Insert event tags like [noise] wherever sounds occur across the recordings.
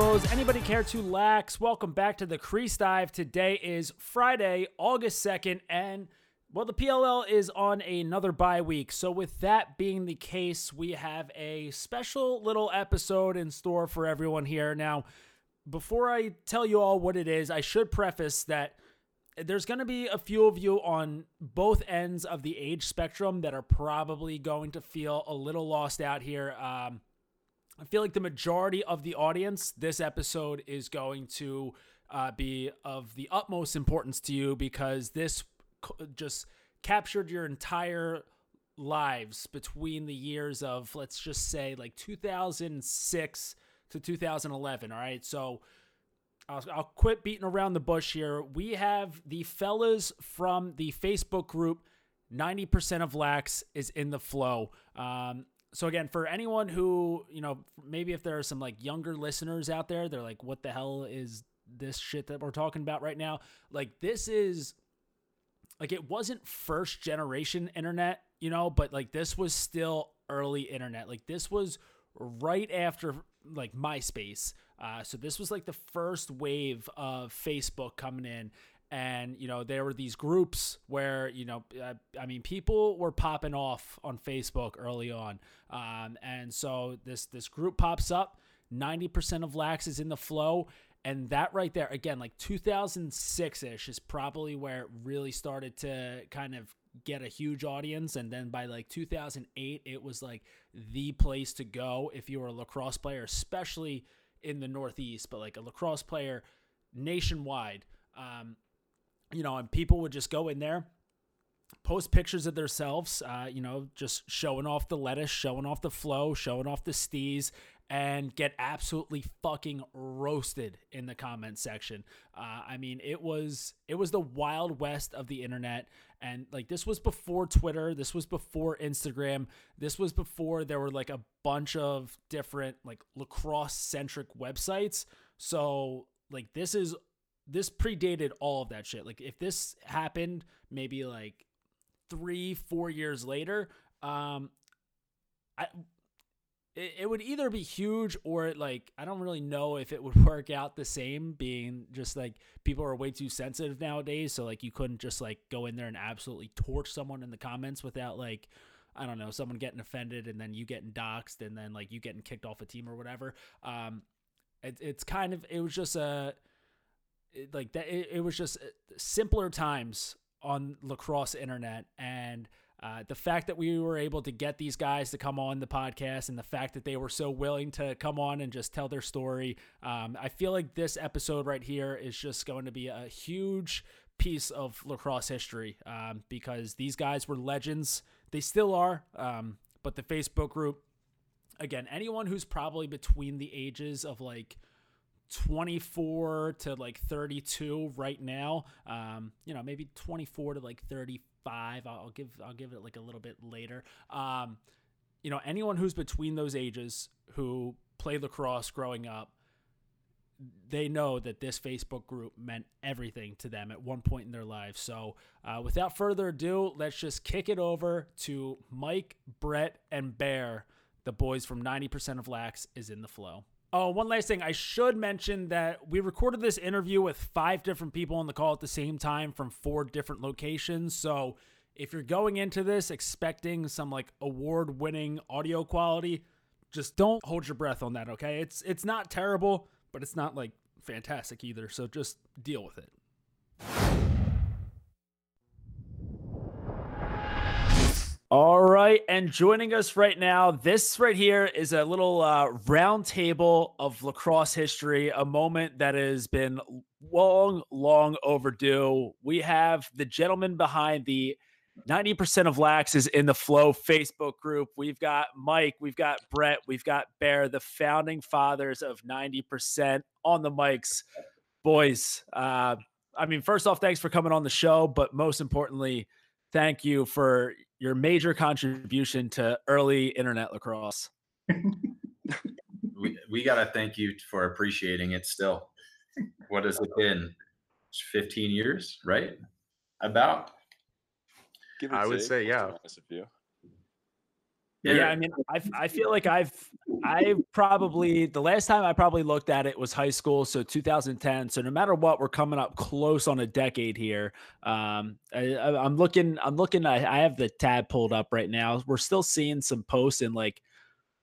Anybody care to lax? Welcome back to the Crease Dive. Today is Friday, August 2nd, and well, the PLL is on another bye week. So, with that being the case, we have a special little episode in store for everyone here. Now, before I tell you all what it is, I should preface that there's going to be a few of you on both ends of the age spectrum that are probably going to feel a little lost out here. Um, I feel like the majority of the audience, this episode is going to uh, be of the utmost importance to you because this just captured your entire lives between the years of, let's just say, like 2006 to 2011. All right. So I'll, I'll quit beating around the bush here. We have the fellas from the Facebook group. 90% of lax is in the flow. Um, so again, for anyone who, you know, maybe if there are some like younger listeners out there, they're like, what the hell is this shit that we're talking about right now? Like this is like it wasn't first generation internet, you know, but like this was still early internet. Like this was right after like MySpace. Uh, so this was like the first wave of Facebook coming in. And, you know, there were these groups where, you know, uh, I mean, people were popping off on Facebook early on. Um, and so this, this group pops up. 90% of lax is in the flow. And that right there, again, like 2006 ish is probably where it really started to kind of get a huge audience. And then by like 2008, it was like the place to go if you were a lacrosse player, especially in the Northeast, but like a lacrosse player nationwide. Um, you know, and people would just go in there, post pictures of themselves, uh, you know, just showing off the lettuce, showing off the flow, showing off the stees, and get absolutely fucking roasted in the comment section. Uh, I mean, it was it was the wild west of the internet, and like this was before Twitter, this was before Instagram, this was before there were like a bunch of different like lacrosse centric websites. So like this is this predated all of that shit. Like if this happened maybe like three, four years later, um, I it, it would either be huge or it, like I don't really know if it would [laughs] work out the same. Being just like people are way too sensitive nowadays, so like you couldn't just like go in there and absolutely torch someone in the comments without like. I don't know, someone getting offended and then you getting doxxed and then like you getting kicked off a team or whatever. Um, it, it's kind of, it was just a, it, like that it, it was just uh, simpler times on lacrosse internet. And uh, the fact that we were able to get these guys to come on the podcast and the fact that they were so willing to come on and just tell their story um, i feel like this episode right here is just going to be a huge piece of lacrosse history um, because these guys were legends. They still are um, but the facebook group again anyone who's probably between the ages of like 24 to like 32 right now. Um, you know, maybe 24 to like 35. I'll, give I'll give it like a little bit later. Um, you know, anyone who's between those ages who played lacrosse growing up, they know that this Facebook group meant everything to them at one point in their lives. So, uh, without further ado, let's just kick it over to Mike, Brett, and Bear. The boys from 90% of Lax is in the flow. Oh, one last thing. I should mention that we recorded this interview with five different people on the call at the same time from four different locations. So if you're going into this expecting some like award winning audio quality, just don't hold your breath on that, okay? It's it's not terrible, but it's not like fantastic either. So just deal with it. All right, and joining us right now, this right here is a little uh, round table of lacrosse history, a moment that has been long, long overdue. We have the gentleman behind the 90% of lax is in the flow Facebook group. We've got Mike, we've got Brett, we've got Bear, the founding fathers of 90% on the mics. Boys, uh, I mean, first off, thanks for coming on the show, but most importantly, thank you for your major contribution to early internet lacrosse. we we got to thank you for appreciating it still. What has it been? 15 years, right? About. Give I would take, say, plus or yeah. minus a few. Yeah, I mean, I I feel like I've I probably the last time I probably looked at it was high school, so 2010. So no matter what, we're coming up close on a decade here. Um, I, am looking, I'm looking. I, I have the tab pulled up right now. We're still seeing some posts in like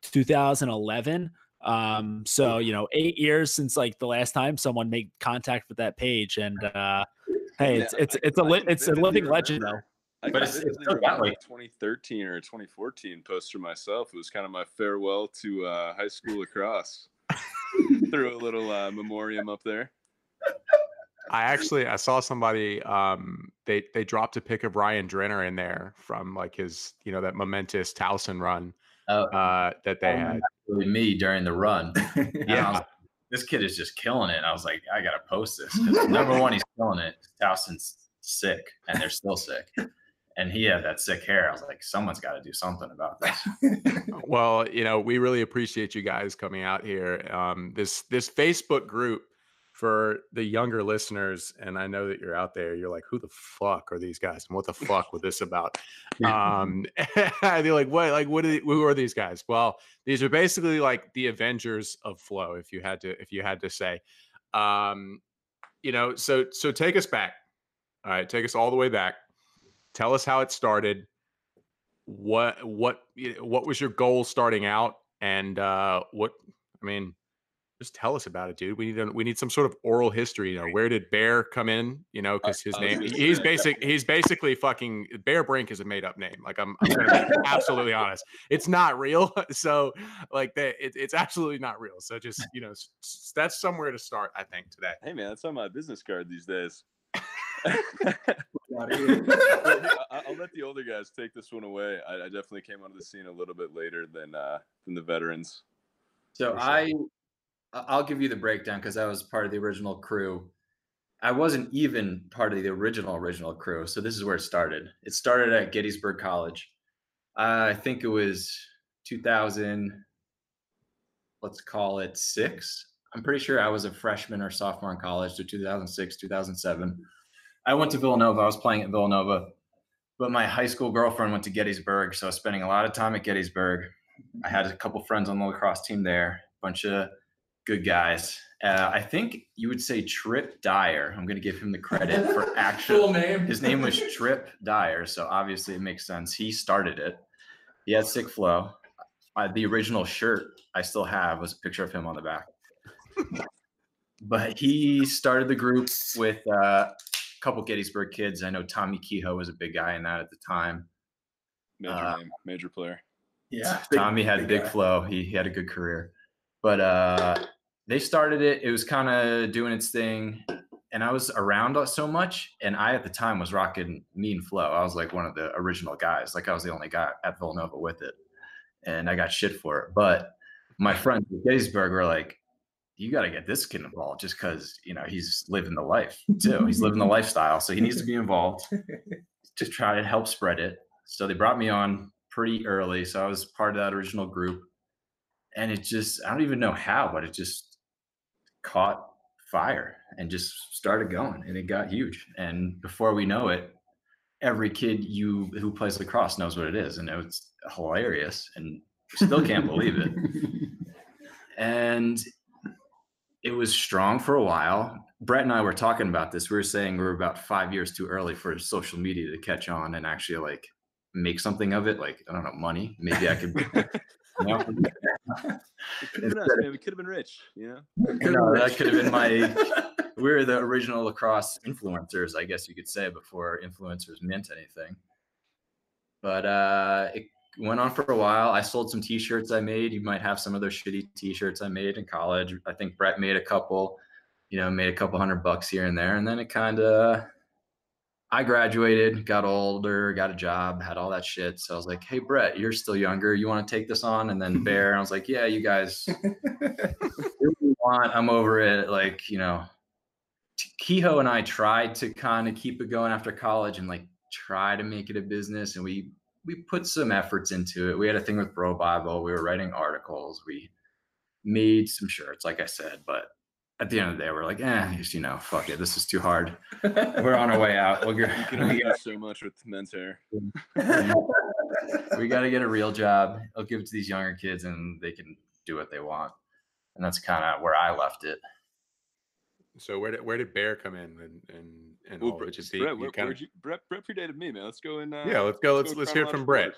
2011. Um, so you know, eight years since like the last time someone made contact with that page, and uh, hey, it's it's it's a it's a living legend though. I but it's, it's still got like 2013 or 2014 poster myself. It was kind of my farewell to uh, high school lacrosse. [laughs] Threw a little uh, memoriam up there. I actually I saw somebody um they they dropped a pic of Ryan Drenner in there from like his you know that momentous Towson run oh, uh that they had. Really me during the run. [laughs] yeah. Like, this kid is just killing it. I was like, I gotta post this. Number one, he's killing it. Towson's sick and they're still sick and he had that sick hair. I was like, someone's got to do something about this. [laughs] well, you know, we really appreciate you guys coming out here. Um, this this Facebook group for the younger listeners, and I know that you're out there. You're like, who the fuck are these guys, and what the fuck was this about? [laughs] Um, [laughs] they're like, what? Like, what? Are they, who are these guys? Well, these are basically like the Avengers of Flow, if you had to, if you had to say. Um, you know, so so take us back. All right, take us all the way back Tell us how it started. What what what was your goal starting out, and uh, what I mean, just tell us about it, dude. We need a, we need some sort of oral history. You know, where did Bear come in? You know, because his name he's basic he's basically fucking Bear Brink is a made up name. Like I'm, I'm gonna be [laughs] absolutely honest. It's not real. [laughs] So like that, it, it's absolutely not real. So just you know, that's somewhere to start. I think today. Hey man, that's on my business card these days. [laughs] [laughs] I'll let the older guys take this one away. I, I, definitely came onto the scene a little bit later than uh, than the veterans. So sure. I, I'll give you the breakdown because I was part of the original crew. I wasn't even part of the original original crew. So this is where it started. It started at Gettysburg College. Uh, I think it was 2000. Let's call it six. I'm pretty sure I was a freshman or sophomore in college, so 2006, 2007 I went to Villanova. I was playing at Villanova, but my high school girlfriend went to Gettysburg, so I was spending a lot of time at Gettysburg. I had a couple friends on the lacrosse team there, a bunch of good guys. Uh, I think you would say Trip Dyer. I'm going to give him the credit for [laughs] actual name. His name was Trip Dyer, so obviously it makes sense. He started it. He had sick flow. Uh, the original shirt I still have was a picture of him on the back. [laughs] but he started the group with uh, couple Gettysburg kids. I know Tommy Kehoe was a big guy in that at the time. Major uh, name, major player. Yeah, big, Tommy had big, big flow. He, he had a good career, but uh, they started it. It was kind of doing its thing, and I was around so much. And I at the time was rocking Mean Flow. I was like one of the original guys. Like I was the only guy at Villanova with it, and I got shit for it. But my friends at Gettysburg were like, you got to get this kid involved just because you know he's living the life too. He's living the [laughs] lifestyle, so he needs to be involved [laughs] to try to help spread it. So they brought me on pretty early, so I was part of that original group, and it just I don't even know how, but it just caught fire and just started going, and it got huge. And before we know it, every kid you who plays lacrosse knows what it is, and it's hilarious, and still can't believe it. [laughs] And it was strong for a while. Brett and I were talking about this. We were saying we are about five years too early for social media to catch on and actually like make something of it. Like I don't know, money. Maybe I could. [laughs] you know? could have been us, man. We could have been rich. You know, no, that could have been my. [laughs] We were the original lacrosse influencers, I guess you could say, before influencers meant anything. But uh, it went on for a while. I sold some t-shirts I made. You might have some of those shitty t-shirts I made in college. I think Brett made a couple, you know, made a couple hundred bucks here and there. And then it kind of, I graduated, got older, got a job, had all that shit. So I was like, hey, Brett, you're still younger. You want to take this on? And then [laughs] Bear, I was like, yeah, you guys [laughs] want, I'm over it. Like, you know, Kehoe and I tried to kind of keep it going after college and like try to make it a business. And we we put some efforts into it. We had a thing with BroBible. We were writing articles. We made some shirts, like I said, but at the end of the day, we're like, eh, just, you know, fuck it. This is too hard. we're on our way out. We'll get, you can only get so much with men's hair. we got to get a real job. I'll give it to these younger kids, and they can do what they want. And that's kind of where I left it. So where did where did Bear come in and and and Well, all? Brett, Just he, Brett, he where, kind of, you, Brett, Brett predated me, man. Let's go in. Uh, yeah. Let's go. Let's go let's hear from chronological Brett. order.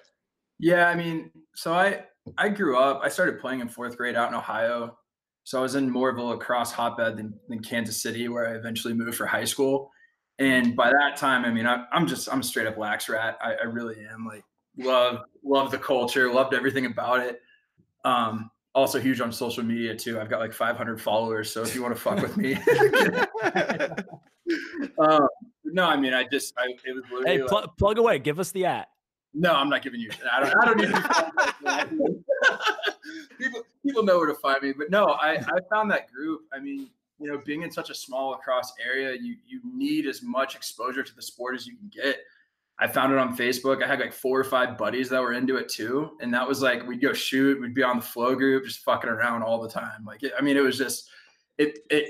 Yeah, I mean, so I I grew up. I started playing in fourth grade out in Ohio. So I was in more of a lacrosse hotbed than, than Kansas City, where I eventually moved for high school. And by that time, I mean, I, I'm just I'm straight up lax rat. I, I really am. Like, love love the culture, loved everything about it. Um, also huge on social media too. I've got like 500 followers, so if you want to fuck with me, [laughs] [laughs] [laughs] um, no, I mean, I just I, it was literally Hey, like- plug away. Give us the at. no, I'm not giving you. I don't. I don't need. [laughs] [laughs] people people know where to find me, but no, I I found that group. I mean, you know, being in such a small lacrosse area, you you need as much exposure to the sport as you can get. I found it on Facebook. I had like four or five buddies that were into it too, and that was like we'd go shoot, we'd be on the flow group, just fucking around all the time. Like, it, I mean, it was just it it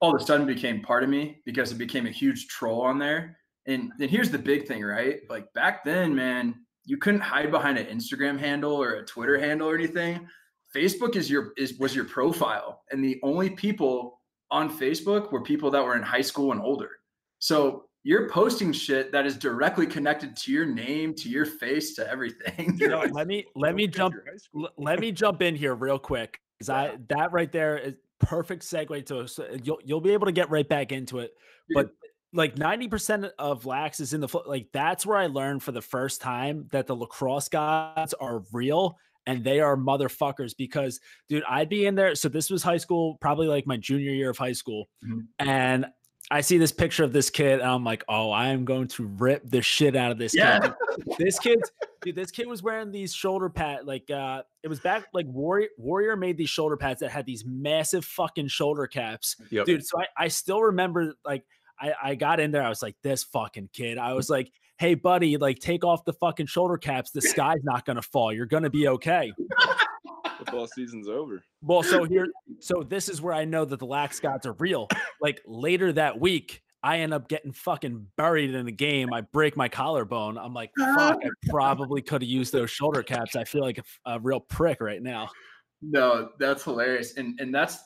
all of a sudden became part of me because it became a huge troll on there. And then here's the big thing, right? Like back then, man, you couldn't hide behind an Instagram handle or a Twitter handle or anything. Facebook is your is was your profile, and the only people on Facebook were people that were in high school and older. So you're posting shit that is directly connected to your name, to your face, to everything. You know, [laughs] let me let me jump your high school. l- let me jump in here real quick because I that right there is perfect segue to so you'll you'll be able to get right back into it. But like 90% of lax is in the like that's where I learned for the first time that the lacrosse gods are real and they are motherfuckers because dude I'd be in there so this was high school probably like my junior year of high school Mhm. and I see this picture of this kid and I'm like oh I am going to rip the shit out of this Yeah. kid this kid, dude, this kid was wearing these shoulder pad like uh it was back like Warrior Warrior made these shoulder pads that had these massive fucking shoulder caps. Yep. Dude, so I, I still remember like I, I got in there, I was like, this fucking kid. I was like, hey buddy, like take off the fucking shoulder caps. The [laughs] sky's not gonna fall. You're gonna be okay. Football season's over. Well, so here, so this is where I know that the lax gods are real. Like later that week, I end up getting fucking buried in a game. I break my collarbone. I'm like, fuck, I [laughs] probably could have used those shoulder caps. I feel like a real prick right now. No, that's hilarious. And and that's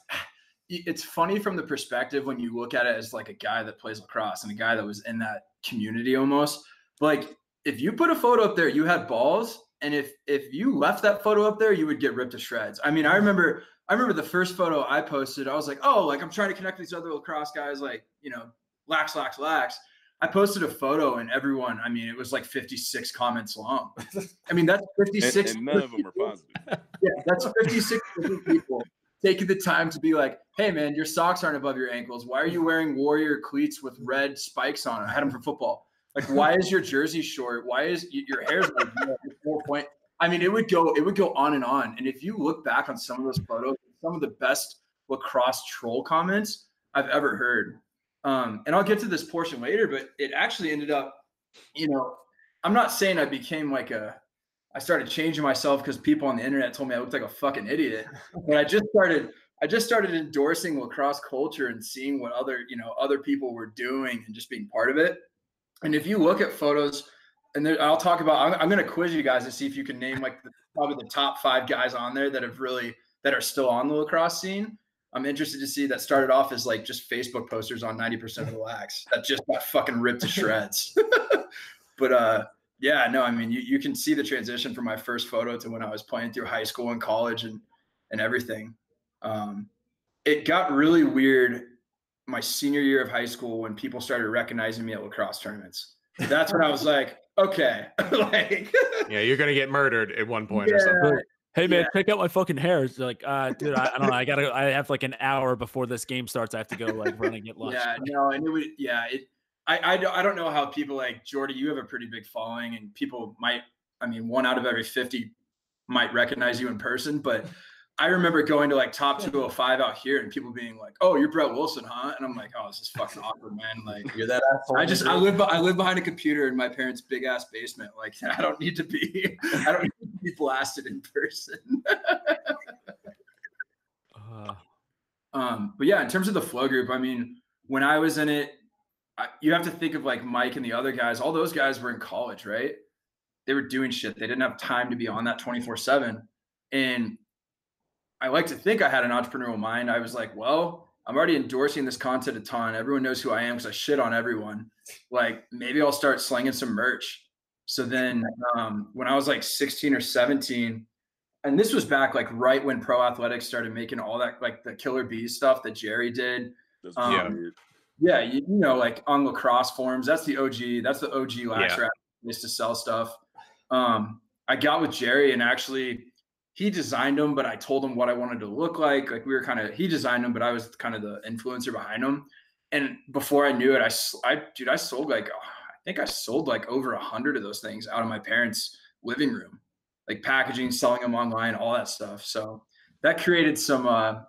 it's funny from the perspective when you look at it as like a guy that plays lacrosse and a guy that was in that community almost. Like if you put a photo up there, you had balls. And if if you left that photo up there, you would get ripped to shreds. I mean, I remember I remember the first photo I posted, I was like, oh, like I'm trying to connect with these other lacrosse guys, like, you know, lax, lax, lax. I posted a photo and everyone, I mean, it was like 56 comments long. [laughs] I mean, that's 56 and none of them are positive. yeah, that's 56 people taking the time to be like, hey man, your socks aren't above your ankles. Why are you wearing warrior cleats with red spikes on it? I had them for football. Like, why is your jersey short? Why is your hair's like [laughs] four point? I mean, it would go, it would go on and on. And if you look back on some of those photos, some of the best lacrosse troll comments I've ever heard. Um, and I'll get to this portion later, but it actually ended up, you know, I'm not saying I became like a I started changing myself because people on the internet told me I looked like a fucking idiot. But I just started I just started endorsing lacrosse culture and seeing what other, you know, other people were doing and just being part of it. And if you look at photos, and there, I'll talk about I'm, I'm going to quiz you guys to see if you can name like the, probably the top five guys on there that have really that are still on the lacrosse scene. I'm interested to see that started off as like just Facebook posters on 90% of the lax that just got fucking ripped to shreds. [laughs] but uh yeah, no, I mean you, you can see the transition from my first photo to when I was playing through high school and college and and everything. Um it got really weird my senior year of high school when people started recognizing me at lacrosse tournaments. That's when I was like, okay, [laughs] like Yeah, you're gonna get murdered at one point or something. Hey man, Yeah. check out my fucking hair. It's like, uh, dude, I, I don't know. I gotta. I have like an hour before this game starts. I have to go like run and get lunch. Yeah, no, and it would, yeah, it. I, I, don't- I don't know how people like Jordy. You have a pretty big following, and people might. I mean, one out of every fifty might recognize you in person, but I remember going to like top 205 out here, and people being like, "Oh, you're Brett Wilson, huh?" And I'm like, "Oh, this is fucking awkward, man." Like, You're that asshole. I just I live I live behind a computer in my parents' big ass basement. Like, [laughs] I don't need to be I don't need to be blasted in person. Uh, Um, but yeah, in terms of the flow group, I mean, when I was in it, I, you have to think of like Mike and the other guys. All those guys were in college, right? they were doing shit. They didn't have time to be on that 24 seven. And I like to think I had an entrepreneurial mind. I was like, well, I'm already endorsing this content a ton. Everyone knows who I am because I shit on everyone. Like maybe I'll start slinging some merch. So then um, when I was like 16 or 17, and this was back like right when pro athletics started making all that like the killer bees stuff that Jerry did. Um, yeah. yeah, you, you, know, like on lacrosse forums, that's the OG, that's the OG last yeah. used to sell stuff. Um, I got with Jerry and actually he designed them, but I told him what I wanted to look like. Like we were kind of he designed them, but I was kind of the influencer behind them. And before I knew it, I, I dude, I sold like I think I sold like over a hundred of those things out of my parents' living room, like packaging, selling them online, all that stuff. So that created some uh,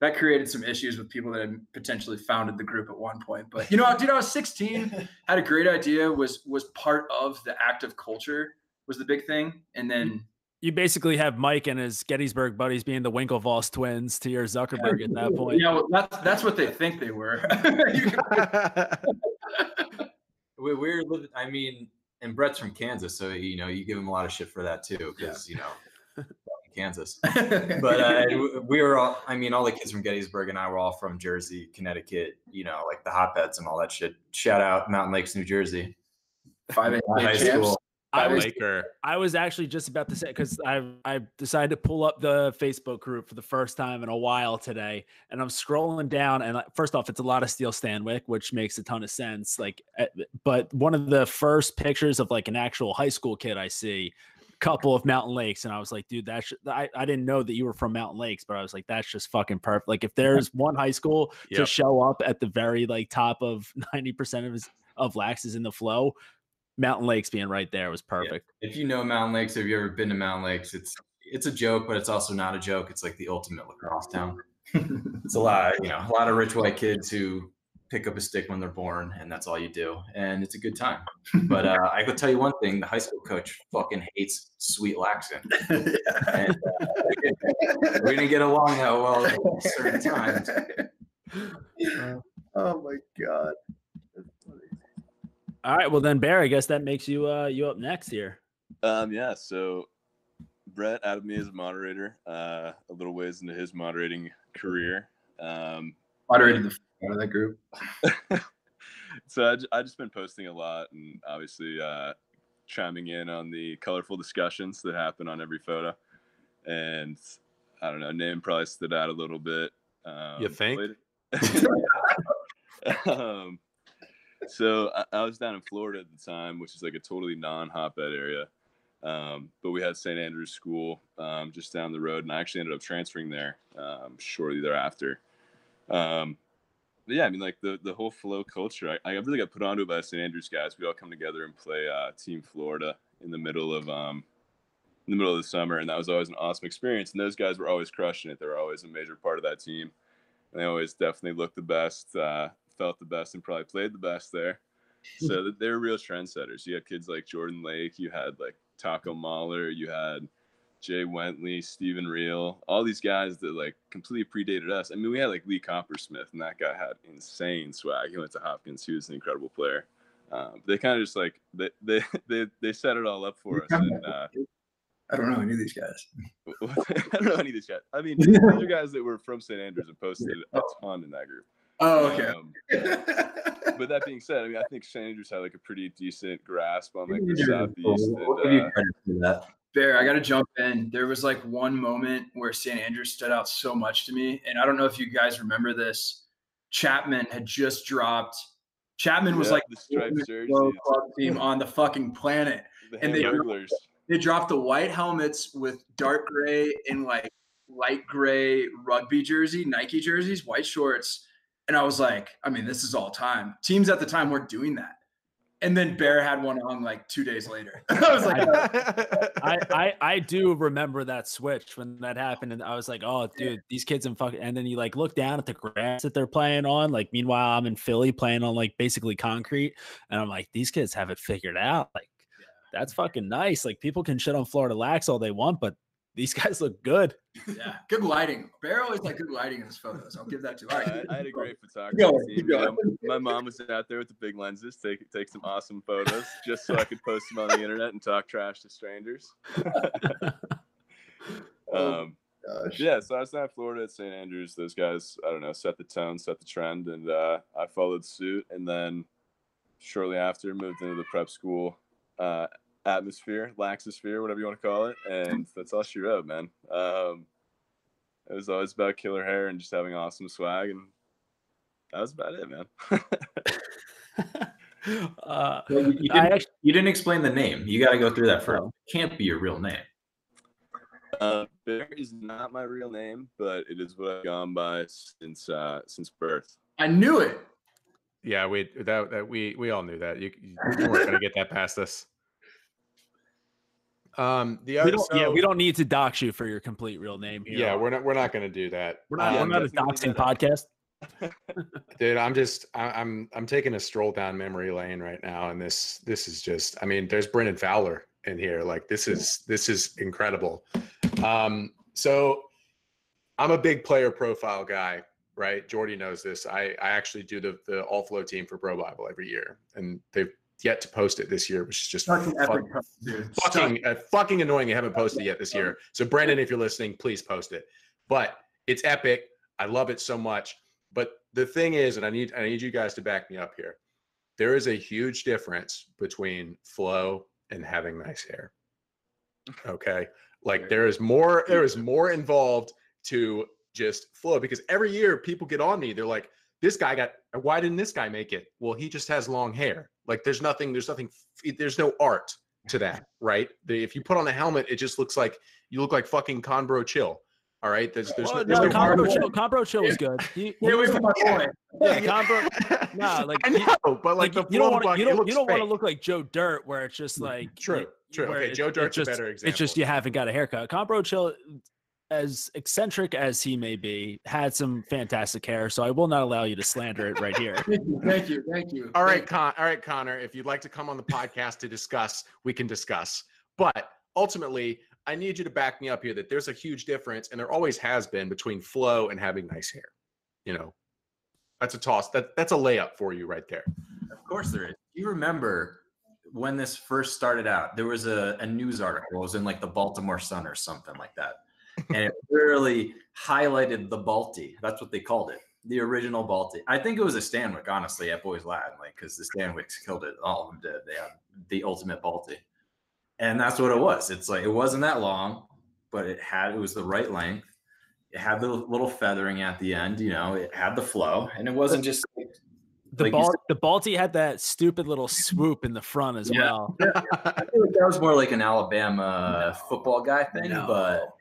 that created some issues with people that had potentially founded the group at one point. But you know, dude, I was 16, [laughs] had a great idea, was was part of the active culture was the big thing, and then you basically have Mike and his Gettysburg buddies being the Winklevoss twins to your Zuckerberg at that point. Yeah, well, that's that's what they think they were. [laughs] we, we're living. I mean, and Brett's from Kansas, so you know you give him a lot of shit for that too, because yeah. you know. [laughs] Kansas, [laughs] but uh, we were all. I mean, all the kids from Gettysburg and I were all from Jersey, Connecticut. You know, like the hotbeds and all that shit. Shout out Mountain Lakes, New Jersey. Five high school. I was, I was actually just about to say because I I decided to pull up the Facebook group for the first time in a while today, and I'm scrolling down, and first off, it's a lot of Steele Stanwick, which makes a ton of sense. Like, eh, but one of the first pictures of like an actual high school kid I see, couple of Mountain Lakes, and I was like, dude, that's I, I didn't know that you were from Mountain Lakes, but I was like, that's just fucking perfect. Like, if there's one high school yep. to show up at the very like top of ninety percent of his of laxes in the flow Mountain Lakes being right there was perfect. Yeah. If you know Mountain Lakes, have you ever been to Mountain Lakes? It's it's a joke, but it's also not a joke. It's like the ultimate lacrosse town. [laughs] it's a lot, you know, a lot of rich white kids who pick up a stick when they're born, and that's all you do, and it's a good time. But uh, I could tell you one thing: the high school coach fucking hates Sweet Laxton. [laughs] and, uh, we didn't get along that well at certain times. [laughs] oh my god. All right, well then, Bear, I guess that makes you uh you up next here. Um, yeah. So Brett added me as a moderator uh, a little ways into his moderating career. Um, Moderated the out of that group. [laughs] so I, I just been posting a lot and obviously uh, chiming in on the colorful discussions that happen on every photo. And I don't know, name probably stood out a little bit. Um, you think? [laughs] um, so I, I, was down in Florida at the time, which is like a totally non-hotbed area. Um, but we had St. Andrew's School um, just down the road, and I actually ended up transferring there um, shortly thereafter. Um, but yeah, I mean, like the the whole flow culture, I, I really got put onto by St. Andrews guys. We all come together and play uh, Team Florida in the middle of um, in the middle of the summer, and that was always an awesome experience. And those guys were always crushing it. They were always a major part of that team. And they always definitely looked the best. Uh, felt the best and probably played the best there. So [laughs] they're real trendsetters. You had kids like Jordan Lake, you had like Taco Mahler, you had Jay Wentley, Stephen Reel, all these guys that like completely predated us. I mean, we had like Lee Coppersmith, and that guy had insane swag. He went to Hopkins. He was an incredible player. Um, they kind of just like they, they [laughs] they they set it all up for us. And, uh, I don't know any of these guys. [laughs] I don't know any of these guys. I mean, these are guys that were from St. Andrews and posted a ton in that group. Oh, okay. Um, but that being said, I mean, I think St. Andrews had like a pretty decent grasp on like the southeast. And, uh, Bear, I got to jump in. There was like one moment where St. Andrews stood out so much to me, and I don't know if you guys remember this. Chapman had just dropped. Chapman was yeah, like the striped jersey club team on the fucking planet, the and they dropped, they dropped the white helmets with dark gray and like light gray rugby jersey, Nike jerseys, white shorts and I was like, I mean, this is all time. Teams at the time weren't doing that. And then Bear had one on like two days later. [laughs] I was like, [laughs] I, I, I do remember that switch when that happened, and I was like, oh, dude, these kids in fucking. And then you like look down at the grass that they're playing on. Like, meanwhile, I'm in Philly playing on like basically concrete, and I'm like, these kids have it figured out. Like, that's fucking nice. Like, people can shit on Florida Lax all they want, but these guys look good. Yeah, [laughs] good lighting. Bear always like good lighting in his photos. I'll give that to. Him. All right, I, I had a great [laughs] photography going, team. keep you know. my mom was out there with the big lenses, take take some awesome photos, just so I could post them on the internet and talk trash to strangers. [laughs] um, Gosh. yeah, so I was down in Florida at St. Andrews. Those guys, I don't know, set the tone, set the trend, and uh, I followed suit. And then shortly after, moved into the prep school uh, atmosphere, laxosphere, whatever you want to call it. And that's all she wrote, man. Um, it was always about killer hair and just having awesome swag, and that was about it, man. [laughs] uh, Well, you, you didn't, actually, you didn't explain the name. You got to go through that first. It can't be your real name. Uh, Bear is not my real name, but it is what I've gone by since uh, since birth. I knew it. Yeah, we that, that we we all knew that. You, you weren't gonna get that past us. Um, the we other, don't, yeah, we don't need to dox you for your complete real name here. Yeah, we're not we're not gonna do that. we're not, Yeah, we're not a doxing podcast. [laughs] Dude, I'm just I, I'm I'm taking a stroll down memory lane right now, and this this is just I mean, there's Brendan Fowler in here. Like this is this is incredible. Um, so I'm a big player profile guy, right? Jordy knows this. I I actually do the the all flow team for Pro Bible every year, and they've yet to post it this year, which is just Fucking fucking uh, fucking annoying. They haven't posted it yet this year. So Brendan, if you're listening, please post it. But it's epic. I love it so much. But the thing is, and I need I need you guys to back me up here. There is a huge difference between flow and having nice hair. Okay. Like there is more, there is more involved to just flow because every year people get on me. They're like, this guy got why didn't this guy make it? Well, he just has long hair. Like there's nothing, there's nothing, there's no art to that, right? The, if you put on a helmet, it just looks like you look like fucking Conbro chill. All right. There's there's, Oh, no, there's no, no Combro Conbro- Chill, Conbro Chill was good. He, Get away from my boy. yeah, Conbro, [laughs] nah, like, I you- know, but like, like the you don't want to you bucket, don't you don't want to look like Joe Dirt where it's just mm, like True, y- true. Okay, it- Joe it Dirt's a just- better example. It's just you haven't got a haircut. Combro Chill, as eccentric as he may be, had some fantastic hair. So I will not allow you to slander it right here. [laughs] Thank you, thank you, thank you. All right, Con- all right, Connor. If you'd like to come on the podcast to discuss, we can discuss. But ultimately, I need you to back me up here that there's a huge difference, and there always has been between flow and having nice hair. You know, that's a toss. That that's a layup for you right there. Of course there is. You remember when this first started out, there was a, a news article. It was in like the Baltimore Sun or something like that. And it really highlighted the Balti. That's what they called it. The original Balti. I think it was a Stanwick, honestly, at Boys Latin, like because the Stanwicks killed it. All of them did. They had the ultimate Balti. And that's what it was. It's like it wasn't that long, but it had it was the right length. It had the little feathering at the end, you know, it had the flow, and it wasn't just The Like ball, the Balti had that stupid little swoop in the front as Yeah. well. [laughs] I feel like that was more like an Alabama football guy thing, No. but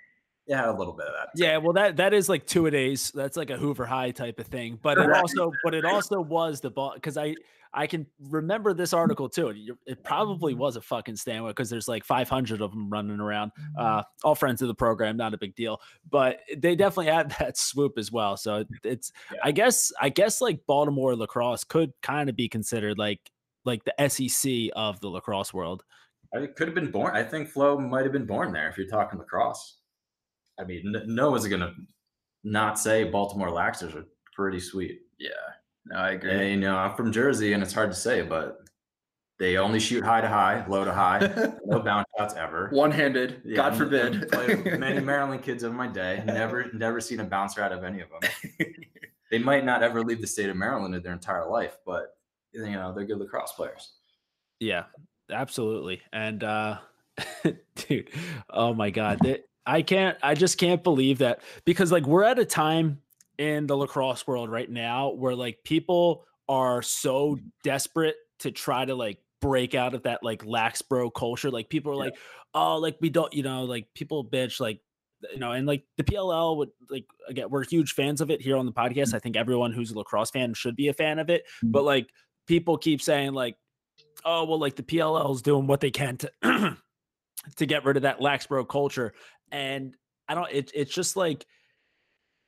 it had a little bit of that. Yeah, well, that that is like two a days. That's like a Hoover High type of thing. But it also, but it also was the ball because I I can remember this article too. It probably was a fucking Stanwick because there's like 500 of them running around. Uh, all friends of the program, not a big deal. But they definitely had [laughs] that swoop as well. So it's Yeah. I guess I guess like Baltimore lacrosse could kind of be considered like like the SEC of the lacrosse world. I could have been born. I think Flo might have been born there if you're talking lacrosse. I mean, no one's gonna not say Baltimore Laxers are pretty sweet. Yeah, no, I agree. And, you know, I'm from Jersey, and it's hard to say, but they only shoot high to high, low to high, [laughs] no bounce shots ever. One-handed. Yeah, God n- forbid. played many [laughs] Maryland kids of my day. Never, [laughs] never seen a bouncer out of any of them. they might not ever leave the state of Maryland in their entire life, but you know they're good lacrosse players. Yeah, absolutely. And uh dude, oh my god. that- I can't I just can't believe that because like we're at a time in the lacrosse world right now where like people are so desperate to try to like break out of that like lax bro culture. Like people are Yeah. like, oh, like we don't, you know, like people bitch like you know, and like the PLL would like again, we're huge fans of it here on the podcast. I think everyone who's a lacrosse fan should be a fan of it. Mm-hmm. But like people keep saying like, oh well, like the PLL is doing what they can to [clears throat] to get rid of that lax bro culture. And I don't it, it's just like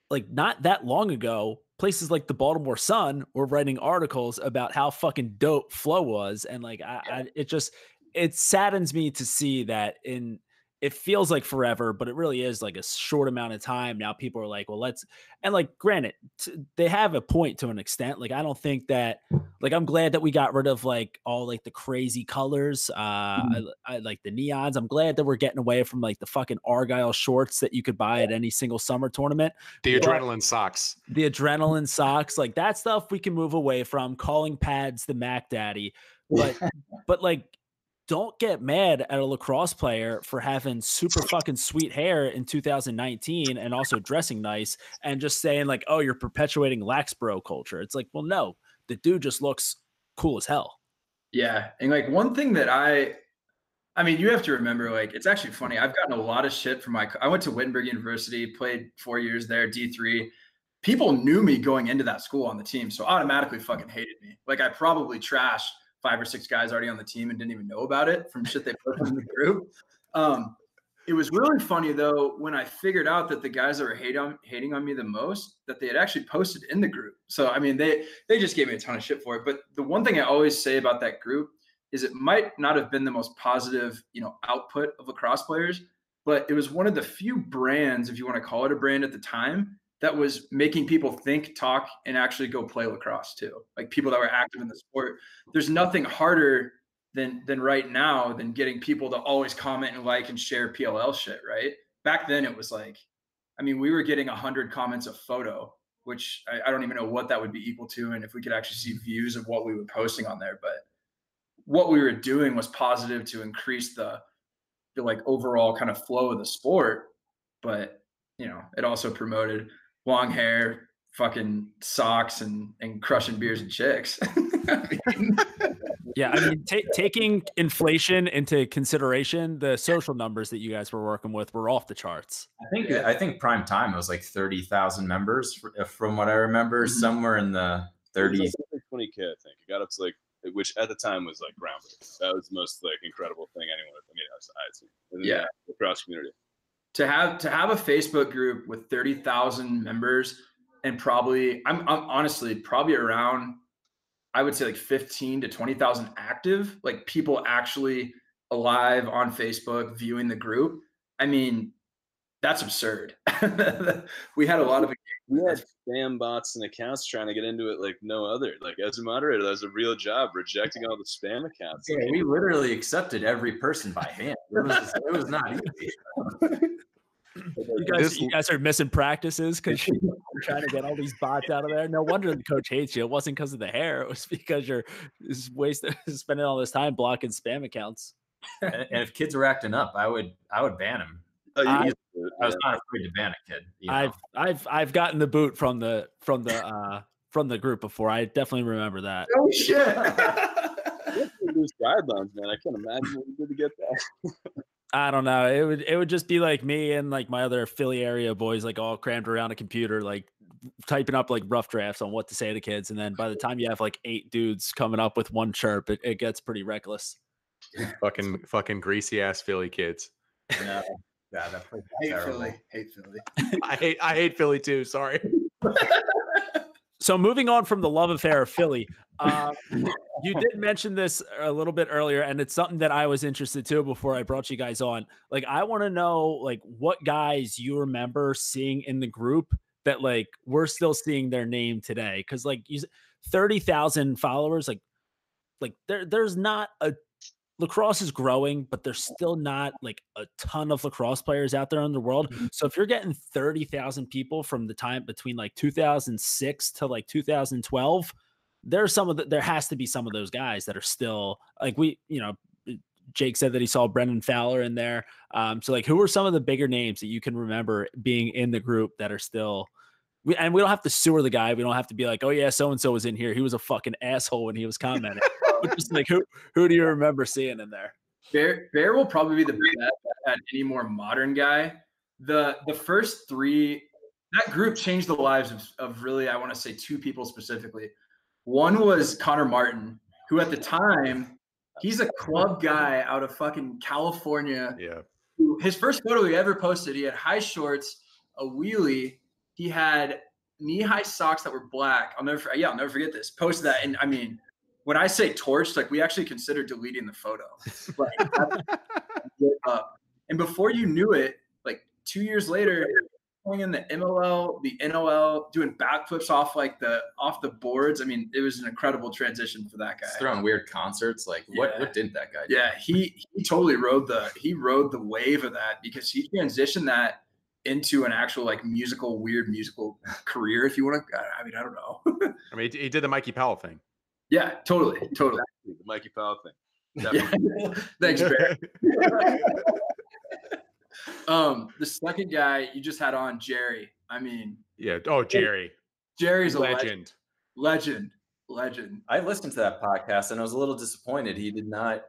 like not that long ago, places like the Baltimore Sun were writing articles about how fucking dope flow was. And like I, I it just it saddens me to see that in it feels like forever, but it really is like a short amount of time. Now people are like, well, let's, and like, granted, t- they have a point to an extent. Like, I don't think that, like, I'm glad that we got rid of like all like the crazy colors, uh, Mhm. I, I like the neons. I'm glad that we're getting away from like the fucking Argyle shorts that you could buy at any single summer tournament The But- adrenaline socks. the adrenaline socks, like that stuff we can move away from. Calling pads the Mac Daddy, but [laughs] but like don't get mad at a lacrosse player for having super [laughs] fucking sweet hair in 2019 and also dressing nice and just saying like, oh, you're perpetuating lax bro culture. It's like, well, no, the dude just looks cool as hell. Yeah, and like one thing that I, I mean, you have to remember, like it's actually funny. I've gotten a lot of shit from my. I went to Wittenberg University, played four years there, D three. People knew me going into that school on the team, so automatically fucking hated me. Like I probably trashed five or six guys already on the team and didn't even know about it from shit they put in the [laughs] group. Um, it was really funny though when I figured out that the guys that were hating on hating on me the most that they had actually posted in the group. So I mean they they just gave me a ton of shit for it. But the one thing I always say about that group is it might not have been the most positive, you know, output of lacrosse players, but it was one of the few brands, if you want to call it a brand at the time, that was making people think, talk, and actually go play lacrosse too. Like people that were active in the sport. There's nothing harder than than right now than getting people to always comment and like and share PLL shit, right? Back then it was like, I mean, we were getting hundred comments a photo, which I, I don't even know what that would be equal to, and if we could actually see views of what we were posting on there, but what we were doing was positive to increase the the like overall kind of flow of the sport, but you know, it also promoted long hair, fucking socks, and and crushing beers and chicks. I [laughs] mean, Yeah, I mean, ta taking inflation into consideration, the social numbers that you guys were working with were off the charts. I think I think prime time was like thirty thousand members from what I remember, Mhm. somewhere in the thirties. Twenty k, I think. It got up to like, which at the time was like groundbreaking. That was the most like incredible thing anyone. I mean, I was- had seen. in the Yeah. lacrosse community. To have to have a Facebook group with thirty thousand members and probably I'm, I'm honestly probably around I would say like fifteen to twenty thousand active like people actually alive on Facebook viewing the group. I mean, that's absurd. [laughs] we had a lot of We had spam bots and accounts trying to get into it like no other. Like as a moderator, that was a real job rejecting all the spam accounts. Yeah, we literally accepted every person by hand. It was, it was not easy. [laughs] You guys, This- you guys are missing practices because [laughs] you're trying to get all these bots out of there. No wonder the coach hates you. It wasn't because of the hair. It was because you're wasting [laughs] spending all this time blocking spam accounts. and, and if kids were acting up, I would I would ban them. Oh, I- used to do it, I was yeah. not afraid to ban a kid. you know. I've I've I've gotten the boot from the from the uh from the group before. I definitely remember that. oh shit. [laughs] You have to lose guidelines, man. I can't imagine what you did to get that. I don't know. It would it would just be like me and like my other Philly area boys, like all crammed around a computer, like typing up like rough drafts on what to say to kids. And then by the time you have like eight dudes coming up with one chirp, it, it gets pretty reckless. [laughs] Fucking fucking greasy ass Philly kids. yeah, yeah, that place was hate terrible. Philly. Hate Philly. [laughs] I hate I hate Philly too. Sorry. [laughs] So moving on from the love affair of Philly, uh, [laughs] you did mention this a little bit earlier, and it's something that I was interested to before I brought you guys on. Like, I want to know like what guys you remember seeing in the group that like we're still seeing their name today, because like you, thirty thousand followers, like like there there's not a lacrosse is growing, but there's still not like a ton of lacrosse players out there in the world. So if you're getting 30,000 people from the time between like 2006 to like 2012, there's some of the, there has to be some of those guys that are still like we, you know, Jake said that he saw Brendan Fowler in there. Um, so like who are some of the bigger names that you can remember being in the group that are still we, and we don't have to sewer the guy. We don't have to be like, oh yeah, so and so was in here. He was a fucking asshole when he was commenting. But [laughs] just like who who do you remember seeing in there? Bear Bear will probably be the best at any more modern guy. The the first three that group changed the lives of, of really I want to say two people specifically. One was Connor Martin, who at the time he's a club guy out of fucking California. Yeah. His first photo he ever posted, he had high shorts, a wheelie, he had knee-high socks that were black. I'll never yeah, I'll never forget this. Posted that and I mean when I say torched, like we actually considered deleting the photo. [laughs] Like, up. And before you knew it, like two years later, playing in the MLL, the NLL, doing backflips off like the off the boards. I mean, it was an incredible transition for that guy. He's throwing weird concerts. Like what? Yeah. What didn't that guy? Do? Yeah, he he totally rode the he rode the wave of that because he transitioned that into an actual like musical weird musical career if you want to I mean I don't know. [laughs] I mean, he, he did the Mikey Powell thing. Yeah, totally, totally. The Mikey Powell thing. Yeah. [laughs] Thanks, Barry. [laughs] um, the second guy you just had on Jerry. I mean, yeah. Oh, Jerry, Jerry's a legend. legend. Legend. Legend. I listened to that podcast and I was a little disappointed. He did not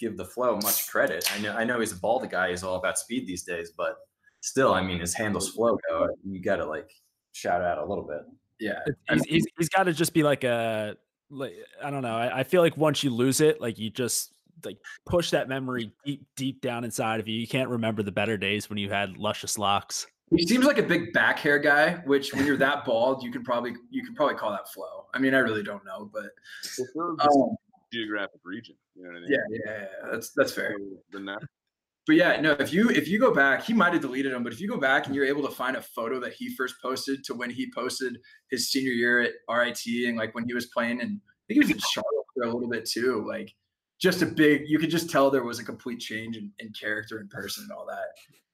give the flow much credit. I know I know he's a bald guy. He's all about speed these days, but still, I mean, his handles flow go. You got to like shout out a little bit. Yeah. He's, he's, he's got to just be like a like I don't know. I, I feel like once you lose it, like you just like push that memory deep deep down inside of you. You can't remember the better days when you had luscious locks. He seems like a big back hair guy, which when you're that bald, you can probably you can probably call that flow. I mean, I really don't know, but It's sort of just um, geographic region. You know what I mean? yeah, yeah, yeah, that's that's fair. So The nat- But yeah, no, if you if you go back, he might have deleted them, but if you go back and you're able to find a photo that he first posted to when he posted his senior year at RIT and like when he was playing and I think he was in Charlotte for a little bit too, like just a big you could just tell there was a complete change in, in character and person and all that.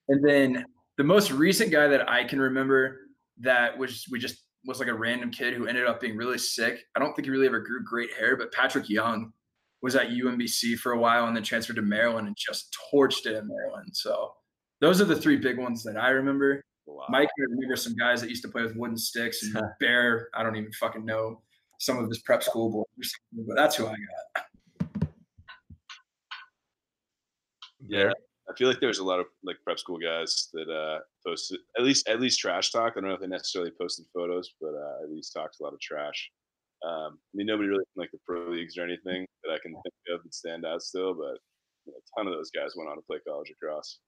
And then the most recent guy that I can remember that was we just was like a random kid who ended up being really sick. I don't think he really ever grew great hair, but Patrick Young was at UMBC for a while and then transferred to Maryland and just torched it in Maryland. So those are the three big ones that I remember. Wow. Mike, I remember some guys that used to play with wooden sticks and [laughs] Bear. I don't even fucking know some of his prep school boys, but that's who I got. Yeah, I feel like there was a lot of like prep school guys that uh posted at least at least trash talk. I don't know if they necessarily posted photos, but uh, at least talked a lot of trash. Um, I mean, nobody really from, like the pro leagues or anything that I can think of that stand out still, but you know, a ton of those guys went on to play college lacrosse.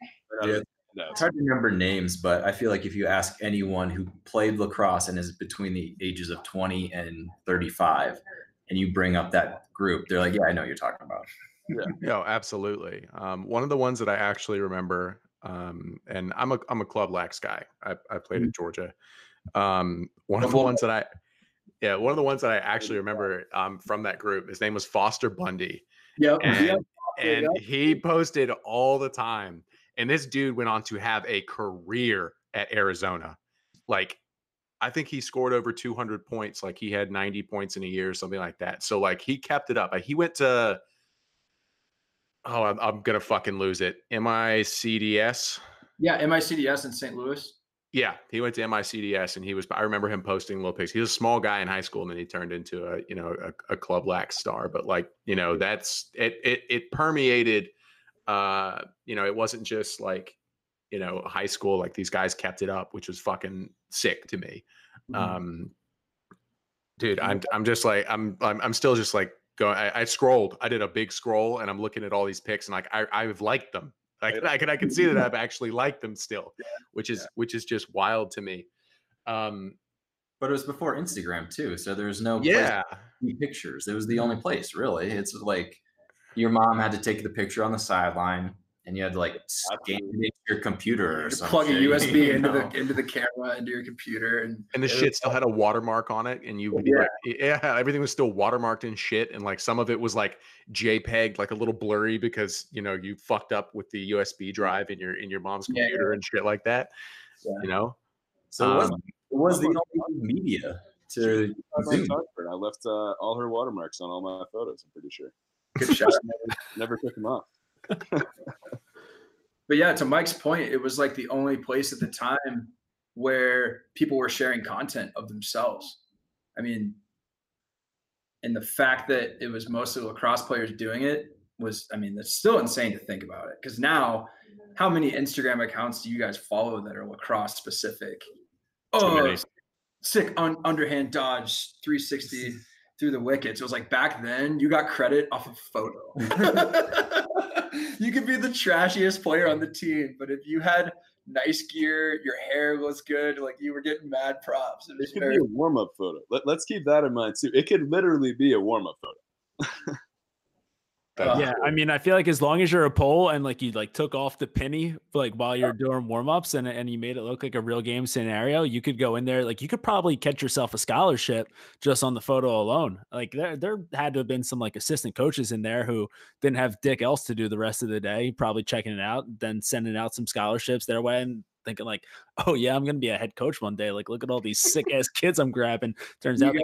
Right out of Yeah. the. It's hard to remember names, but I feel like if you ask anyone who played lacrosse and is between the ages of 20 and 35, and you bring up that group, they're like, "Yeah, I know what you're talking about." Yeah, [laughs] no, absolutely. Um, one of the ones that I actually remember, um, and I'm a I'm a club lax guy. I, I played at Georgia. Um, one of the ones that I, yeah, one of the ones that I actually remember um, from that group. His name was Foster Bundy, Yep. [laughs] and yep. and Yep. he posted all the time. And this dude went on to have a career at Arizona. Like, I think he scored over 200 points. Like, he had 90 points in a year or something like that. So, like, he kept it up. Like, he went to, oh, I'm, I'm going to fucking lose it. MICDS. Yeah, MICDS in St. Louis. Yeah, he went to MICDS and he was. I remember him posting little pics. He was a small guy in high school, and then he turned into a you know a, a club lax star. But like you know, that's it. It it permeated. Uh, you know, it wasn't just like you know high school. Like these guys kept it up, which was fucking sick to me. Um, dude, I'm I'm just like I'm I'm I'm still just like going. I, I scrolled. I did a big scroll, and I'm looking at all these pics, and like I I've liked them. Like I can I can see that I've actually liked them still, which is which is just wild to me. Um, But it was before Instagram too, so there was no yeah, pictures. It was the only place, really. It's like your mom had to take the picture on the sideline, and you had to like scan into your computer or something. plug a USB into know? the into the camera into your computer and and the it was shit still had a watermark on it, and you would be Yeah. like, yeah, everything was still watermarked and shit, and like some of it was like JPEG, like a little blurry because you know you fucked up with the USB drive in your in your mom's Yeah, yeah. computer and shit like that. Yeah. You know, So it was, Um, it was the only media to I I left uh, all her watermarks on all my photos. I'm pretty sure. good shot. [laughs] Never took them off. But yeah, to Mike's point, it was like the only place at the time where people were sharing content of themselves. I mean, and the fact that it was mostly lacrosse players doing it was, I mean, that's still insane to think about it. Because now, how many Instagram accounts do you guys follow that are lacrosse specific? Oh, sick un- underhand dodge 360 through the wickets. It was like back then you got credit off of photo. [laughs] [laughs] you could be the trashiest player on the team, but if you had nice gear, your hair was good, like you were getting mad props. It was It could very be a warm up photo. Let, let's keep that in mind too. It could literally be a warm up photo. [laughs] That- yeah, I mean, I feel like as long as you're a pole and like you like took off the penny like while you're doing warm ups and and you made it look like a real game scenario, you could go in there like you could probably catch yourself a scholarship just on the photo alone. Like there there had to have been some like assistant coaches in there who didn't have dick else to do the rest of the day, probably checking it out, then sending out some scholarships their way and thinking like, oh yeah, I'm gonna be a head coach one day. Like look at all these sick ass [laughs] kids I'm grabbing. Turns You out guys-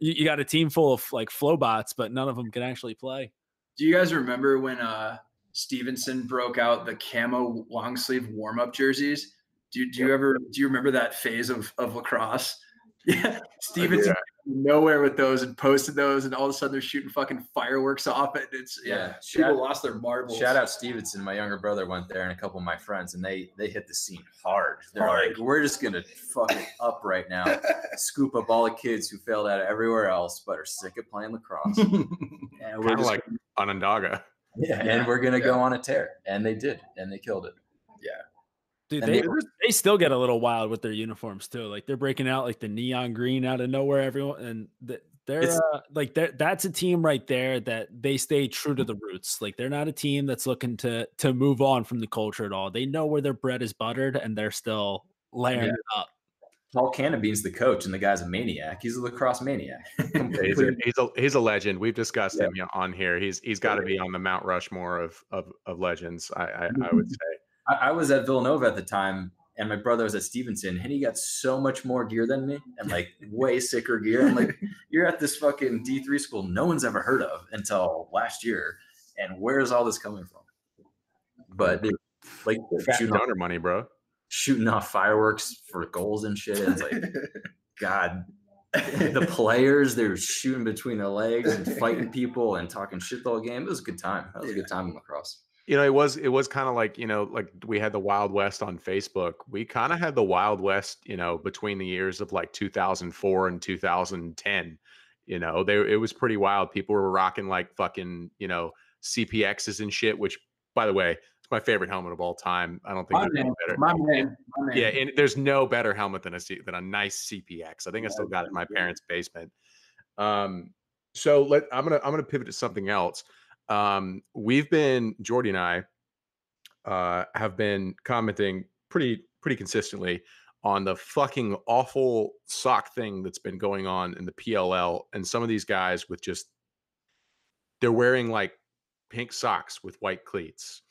you, you got a team full of like flow bots, but none of them can actually play. Do you guys remember when uh Stevenson broke out the camo long sleeve warm up jerseys? Do, you- do you ever do you remember that phase of, of lacrosse? [laughs] Yeah, Stevenson nowhere with those and posted those, and all of a sudden they're shooting fucking fireworks off it. It's yeah, Yeah, people shout- lost their marbles. Shout out Stevenson. My younger brother went there, and a couple of my friends, and they they hit the scene hard. They're Hard. like, "We're just gonna fuck it up right now, [laughs] scoop up all the kids who failed out of everywhere else, but are sick of playing lacrosse, [laughs] and we're kind of just like Onondaga. yeah, Yeah, and we're gonna yeah. go on a tear." And they did, and they killed it. Dude, And they they- they still get a little wild with their uniforms too. Like they're breaking out like the neon green out of nowhere. Everyone and th- they're uh, like they're, that's a team right there that they stay true to the roots. Like they're not a team that's looking to to move on from the culture at all. They know where their bread is buttered and they're still layering Yeah. it up. Paul Cantabene's the coach, and the guy's a maniac. He's a lacrosse maniac. [laughs] He's a, he's a he's a legend. We've discussed Yeah. him on here. He's he's got to be on the Mount Rushmore of of, of legends. I, I I would [laughs] say. I, I was at Villanova at the time, and my brother was at Stevenson, and he got so much more gear than me, and like way sicker gear. I'm like, [laughs] you're at this fucking D three school no one's ever heard of until last year, and where's all this coming from? But dude, like shooting off, money, bro. shooting off fireworks for goals and shit. And it's like, [laughs] God, the players they're shooting between their legs and fighting people and talking shit the whole game. It was a good time. That was a good time in lacrosse. You know, it was it was kind of like you know, like we had the Wild West on Facebook. We kind of had the Wild West, you know, between the years of like 2004 and 2010. You know, they it was pretty wild. People were rocking like fucking you know CPXs and shit. Which, by the way, it's my favorite helmet of all time. I don't think my there's man, better. my man, my man. Yeah, and there's no better helmet than a C- than a nice CPX. I think I still got it in my parents' basement. Um, so let I'm gonna I'm gonna pivot to something else. Um, we've been Jordy and I uh, have been commenting pretty pretty consistently on the fucking awful sock thing that's been going on in the PLL, and some of these guys with just they're wearing like pink socks with white cleats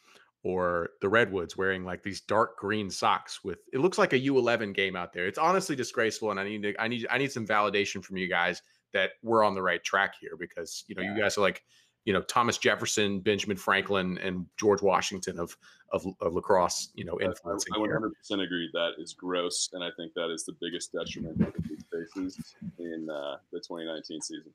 or the redwoods wearing like these dark green socks with it looks like a u11 game out there. It's honestly disgraceful and i need to i need i need some validation from you guys that we're on the right track here because you know you guys are like you know thomas jefferson benjamin franklin and george washington of of, of lacrosse you know influencing I, 100% agree that is gross, and I think that is the biggest detriment that the faces in uh, the 2019 season.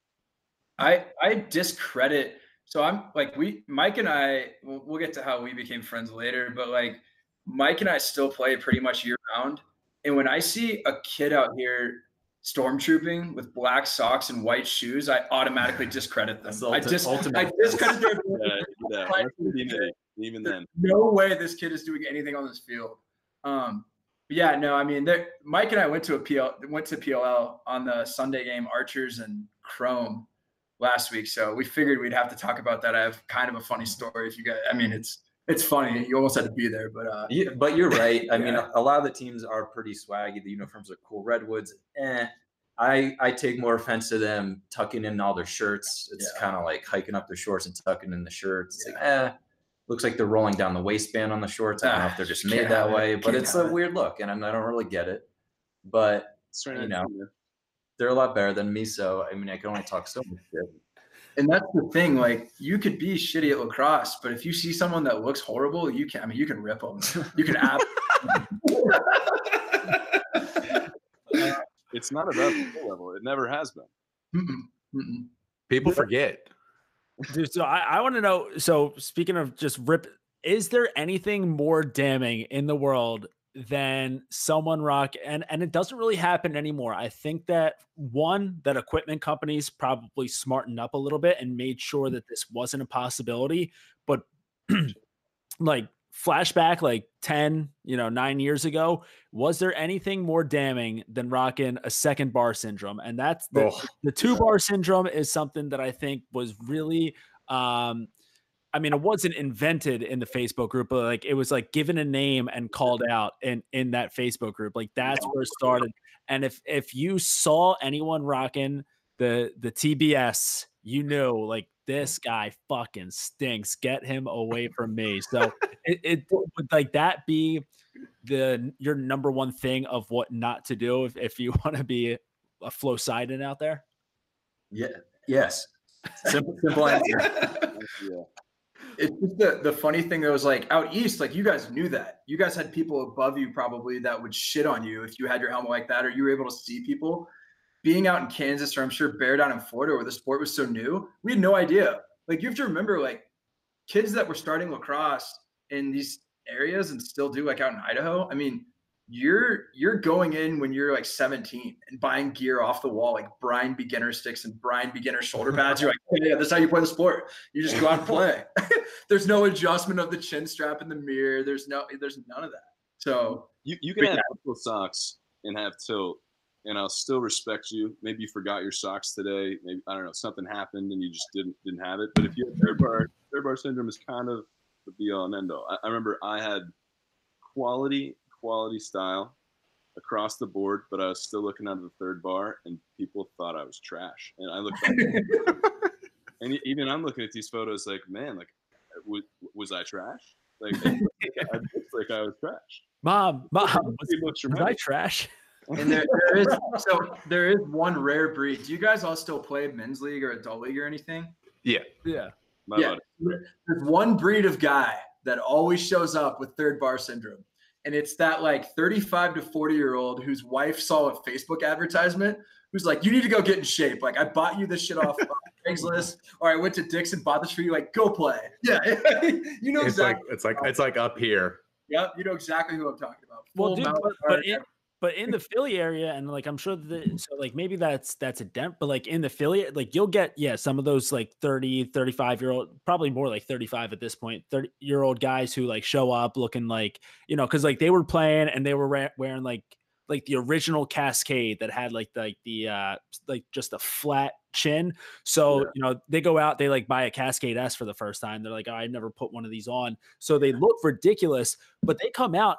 I I discredit. So I'm like we Mike and I. We'll, we'll get to how we became friends later, but like Mike and I still play pretty much year round. And when I see a kid out here stormtrooping with black socks and white shoes, I automatically [laughs] discredit them. I just ultimate- I discredit their [laughs] Yeah, yeah, even then. no way this kid is doing anything on this field. Um, yeah, no, I mean, Mike and I went to a PL, went to PLL on the Sunday game, Archers and Chrome last week. So we figured we'd have to talk about that. I have kind of a funny story. If you guys, I mean, it's it's funny. You almost had to be there, but uh, Yeah, but you're right. I mean, a lot of the teams are pretty swaggy. The uniforms are cool. Redwoods, eh. I I take more offense to them tucking in all their shirts. It's Yeah. kind of like hiking up their shorts and tucking in the shirts. It's like, eh. Looks like they're rolling down the waistband on the shorts. I don't know if they're just made that [sighs] have it. way, but Can't it's a it. weird look, and I'm, I don't really get it. But You know. they're a lot better than me, so I mean, I can only talk so much shit. And that's the thing. Like, you could be shitty at lacrosse, but if you see someone that looks horrible, you can. I mean, you can rip them. You can app. [laughs] [laughs] It's not about the skill level. It never has been. Mm-mm, mm-mm. people forget Dude, so I, I want to know. So speaking of just rip, is there anything more damning in the world than someone rock? And and it doesn't really happen anymore. I think that one that equipment companies probably smartened up a little bit and made sure that this wasn't a possibility. But [clears throat] like flashback, like ten, you know, nine years ago, was there anything more damning than rocking a second bar syndrome? And that's the Oh. the two bar syndrome is something that I think was really um I mean, it wasn't invented in the Facebook group, but like it was like given a name and called out in in that Facebook group. Like that's where it started. And if if you saw anyone rocking the the TBS, you knew like this guy fucking stinks. Get him away [laughs] from me. So it, it would like that be the your number one thing of what not to do if, if you [laughs] want to be a flow siding out there? Yeah. Yes. Simple, simple answer. [laughs] yeah. It's just the, the funny thing that was like out east, like you guys knew that. You guys had people above you probably that would shit on you if you had your helmet like that, or you were able to see people. Being out in Kansas, or I'm sure Bear down in Florida, where the sport was so new, we had no idea. Like you have to remember, like kids that were starting lacrosse in these areas and still do, like out in Idaho. I mean, you're you're going in when you're like 17 and buying gear off the wall like Brine beginner sticks and Brine beginner shoulder pads. You're like, yeah, yeah, that's how you play the sport. You just go out and play. [laughs] there's no adjustment of the chin strap in the mirror. There's no there's none of that. So You you can have ankle socks and have tilt, and I'll still respect you. Maybe you forgot your socks today. Maybe I don't know something happened and you just didn't didn't have it. But if you have third bar, third bar syndrome is kind of the be all and end all. I, I remember I had quality quality style across the board, but I was still looking out of the third bar, and people thought I was trash. And I looked, back, [laughs] and even I'm looking at these photos, like, man, like, was, was I trash? Like, [laughs] I looked like I was trash. Mom, mom, was, It was I trash? and there, [laughs] there is so there is one rare breed. Do you guys all still play men's league or adult league or anything? Yeah. My yeah. bad. There's one breed of guy that always shows up with third bar syndrome. And it's that like 35 to 40 year old whose wife saw a Facebook advertisement who's like, you need to go get in shape. Like, I bought you this shit off [laughs] Craigslist, or I went to Dick's and bought this for you. Like, go play. [laughs] Yeah. you know It's like exactly. it's like it's like up here. Yep. You know exactly who I'm talking about. Well, dude, but, but in, but in the Philly area, and like I'm sure that so like maybe that's that's a dent, but like in the Philly, like you'll get yeah some of those like 30, 35 year old, probably more like 35 at this point, 30 year old guys who like show up looking like you know because like they were playing and they were ra- wearing like like the original Cascade that had like the, like the uh like just a flat chin. So you know they go out, they like buy a Cascade S for the first time. They're like, oh, I never put one of these on, so they look ridiculous, but they come out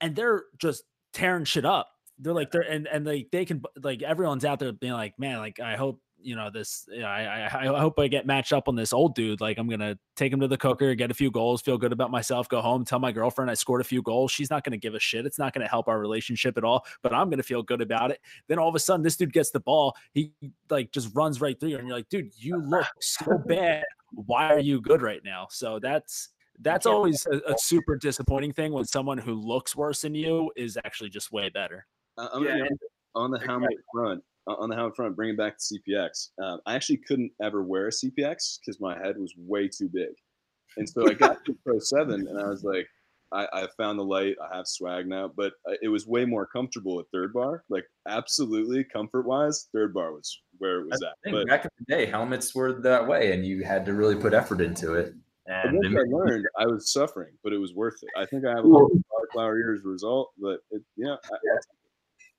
and they're just tearing shit up. They're like they're and and like they can like everyone's out there being like, man, like I hope you know this. You know, I, I I hope I get matched up on this old dude. Like I'm gonna take him to the cooker, get a few goals, feel good about myself, go home, tell my girlfriend I scored a few goals. She's not gonna give a shit. It's not gonna help our relationship at all. But I'm gonna feel good about it. Then all of a sudden, this dude gets the ball. He like just runs right through you, and you're like, dude, you look [laughs] so bad. Why are you good right now? So that's that's always a, a super disappointing thing when someone who looks worse than you is actually just way better. I- I'm gonna Yeah, on the helmet front. uh, On the helmet front, bring it back to CPX. Um, I actually couldn't ever wear a CPX because my head was way too big, and so I got to Pro Seven, and I was like, I, I found the light. I have swag now, but uh, it was way more comfortable at third bar. Like absolutely comfort wise, third bar was where it was at. I think But back in the day, helmets were that way, and you had to really put effort into it. But And once I [laughs] learned, I was suffering, but it was worth it. I think I have a lot of flower years result, but it, yeah, I,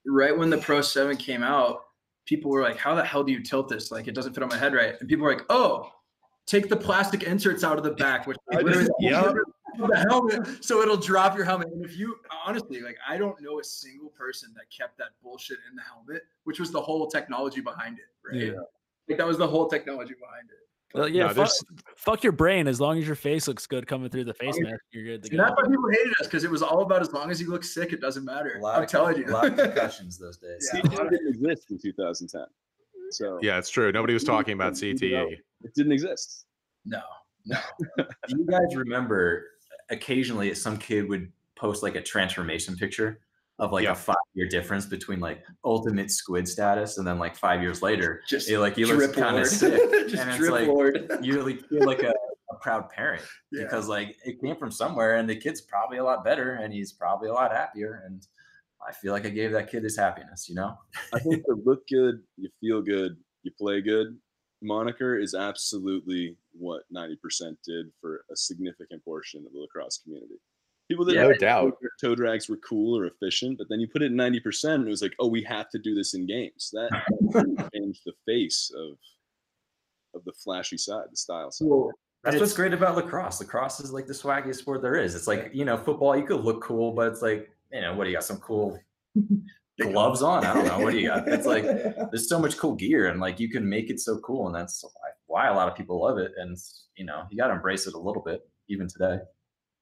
right when the Pro 7 came out, people were like, How the hell do you tilt this? Like, it doesn't fit on my head right. And people were like, Oh, take the plastic inserts out of the back, which I literally just- Yep. [laughs] the helmet, so it'll drop your helmet. And if you honestly, like, I don't know a single person that kept that bullshit in the helmet, which was the whole technology behind it, right? Yeah. Like, that was the whole technology behind it. Well, yeah, No, fuck, fuck your brain. As long as your face looks good coming through the face mask, you're good to And go. that's why people hated us because it was all about as long as you look sick, it doesn't matter. a lot I'm of, telling you. a lot of concussions those days. Yeah. CTE didn't exist in 2010. So Yeah, it's true. Nobody was talking about. CTE. it didn't exist. no, no. [laughs] Do you guys remember occasionally some kid would post like a transformation picture of like Yeah. a five year difference between like ultimate squid status and then like five years later, Just it, like you look kind of sick. [laughs] Just and it's like lord. you like feel like a, a proud parent [laughs] Yeah. because like it came from somewhere and the kid's probably a lot better and he's probably a lot happier and I feel like I gave that kid his happiness, you know? I think the [laughs] look good, you feel good, you play good moniker is absolutely what 90% did for a significant portion of the lacrosse community. People didn't No doubt. toe- toe drags were cool or efficient, but then you put it in 90% and it was like, oh, we have to do this in games. That [laughs] changed the face of of the flashy side, the style side. Well, That's it's- what's great about lacrosse. Lacrosse is like the swaggiest sport there is. It's like, you know, football, you could look cool, but it's like, you know, what do you got? Some cool [laughs] gloves on? I don't know. What do you got? It's like, [laughs] there's so much cool gear and like you can make it so cool. And that's why, why a lot of people love it. And, you know, you got to embrace it a little bit, even today.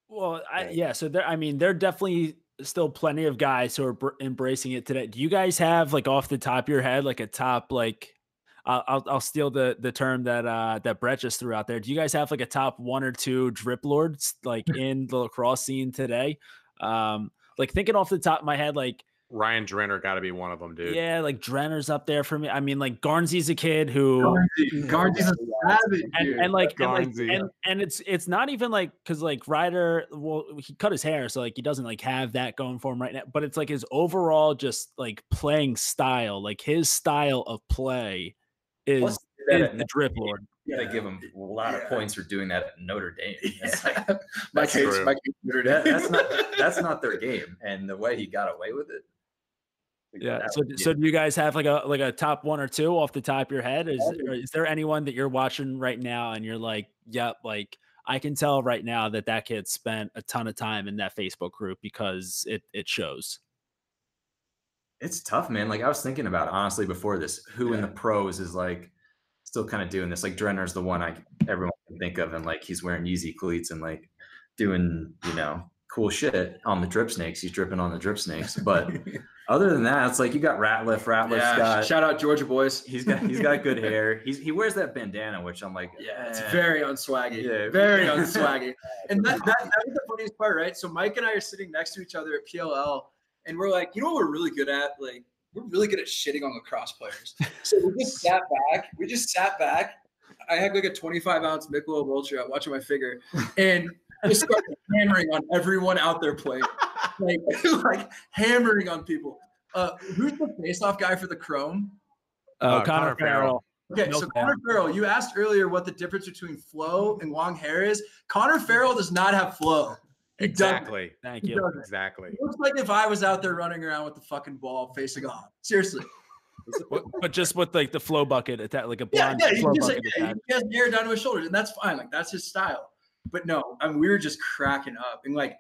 Well, I, yeah. So there, I mean, there are definitely still plenty of guys who are br- embracing it today. Do you guys have like off the top of your head, like a top like? I'll I'll, I'll steal the the term that uh that Brett just threw out there. Do you guys have like a top one or two drip lords like [laughs] in the lacrosse scene today? Um, like thinking off the top of my head, like Ryan Drenner got to be one of them, dude. yeah, like Drenner's up there for me. I mean, like Garnsey's a kid who Garnsey's a savage, and, dude. and like, and, like and, and it's it's not even like because like Ryder well he cut his hair so like he doesn't like have that going for him right now but it's like his overall just like playing style like his style of play is, Plus, is the drip lord You got to give him a lot of Yeah. points for doing that at Notre Dame. [laughs] It's like, Mike that's hates true. Mike hates Notre that, Dame. that's not that's not their game. And the way he got away with it, yeah so would- so do you guys have like a like a top one or two off the top of your head is is there anyone that you're watching right now and you're like yep like I can tell right now that that kid spent a ton of time in that Facebook group because it it shows. it's tough, man. Like I was thinking about honestly before this, who in the pros is like still kind of doing this. Like Drenner's the one I everyone can think of, and like he's wearing Yeezy cleats and like doing you know cool shit on the drip snakes. He's dripping on the drip snakes. [laughs] But other than that, it's like you got Ratliff. Ratliff's yeah, got shout out Georgia boys. he's got he's got good [laughs] hair. He's he wears that bandana, which I'm like, Yeah, it's very unswaggy. Yeah. Very [laughs] unswaggy. And that, that, that was the funniest part, right? So Mike and I are sitting next to each other at PLL, and we're like, you know what we're really good at? Like, we're really good at shitting on lacrosse players. So we just sat back. We just sat back. I had like a 25 ounce Michelob Ultra watching my figure, and just started hammering on everyone out there playing, like, [laughs] like hammering on people. Uh, who's the face-off guy for the Chrome? Oh, Uh, Connor, Connor Farrell. Farrell. Okay, No so cap. Connor Farrell, you asked earlier what the difference between flow and long hair is. Connor Farrell does not have flow. He. Exactly. Thank He you. doesn't. Exactly. It looks like if I was out there running around with the fucking ball facing off. Seriously. [laughs] But, but just with like the flow bucket attack, like a Yeah, blonde yeah, he, flow just, like, bucket yeah, he has hair down to his shoulders, and that's fine. Like that's his style. But no, I mean, we were just cracking up. And like,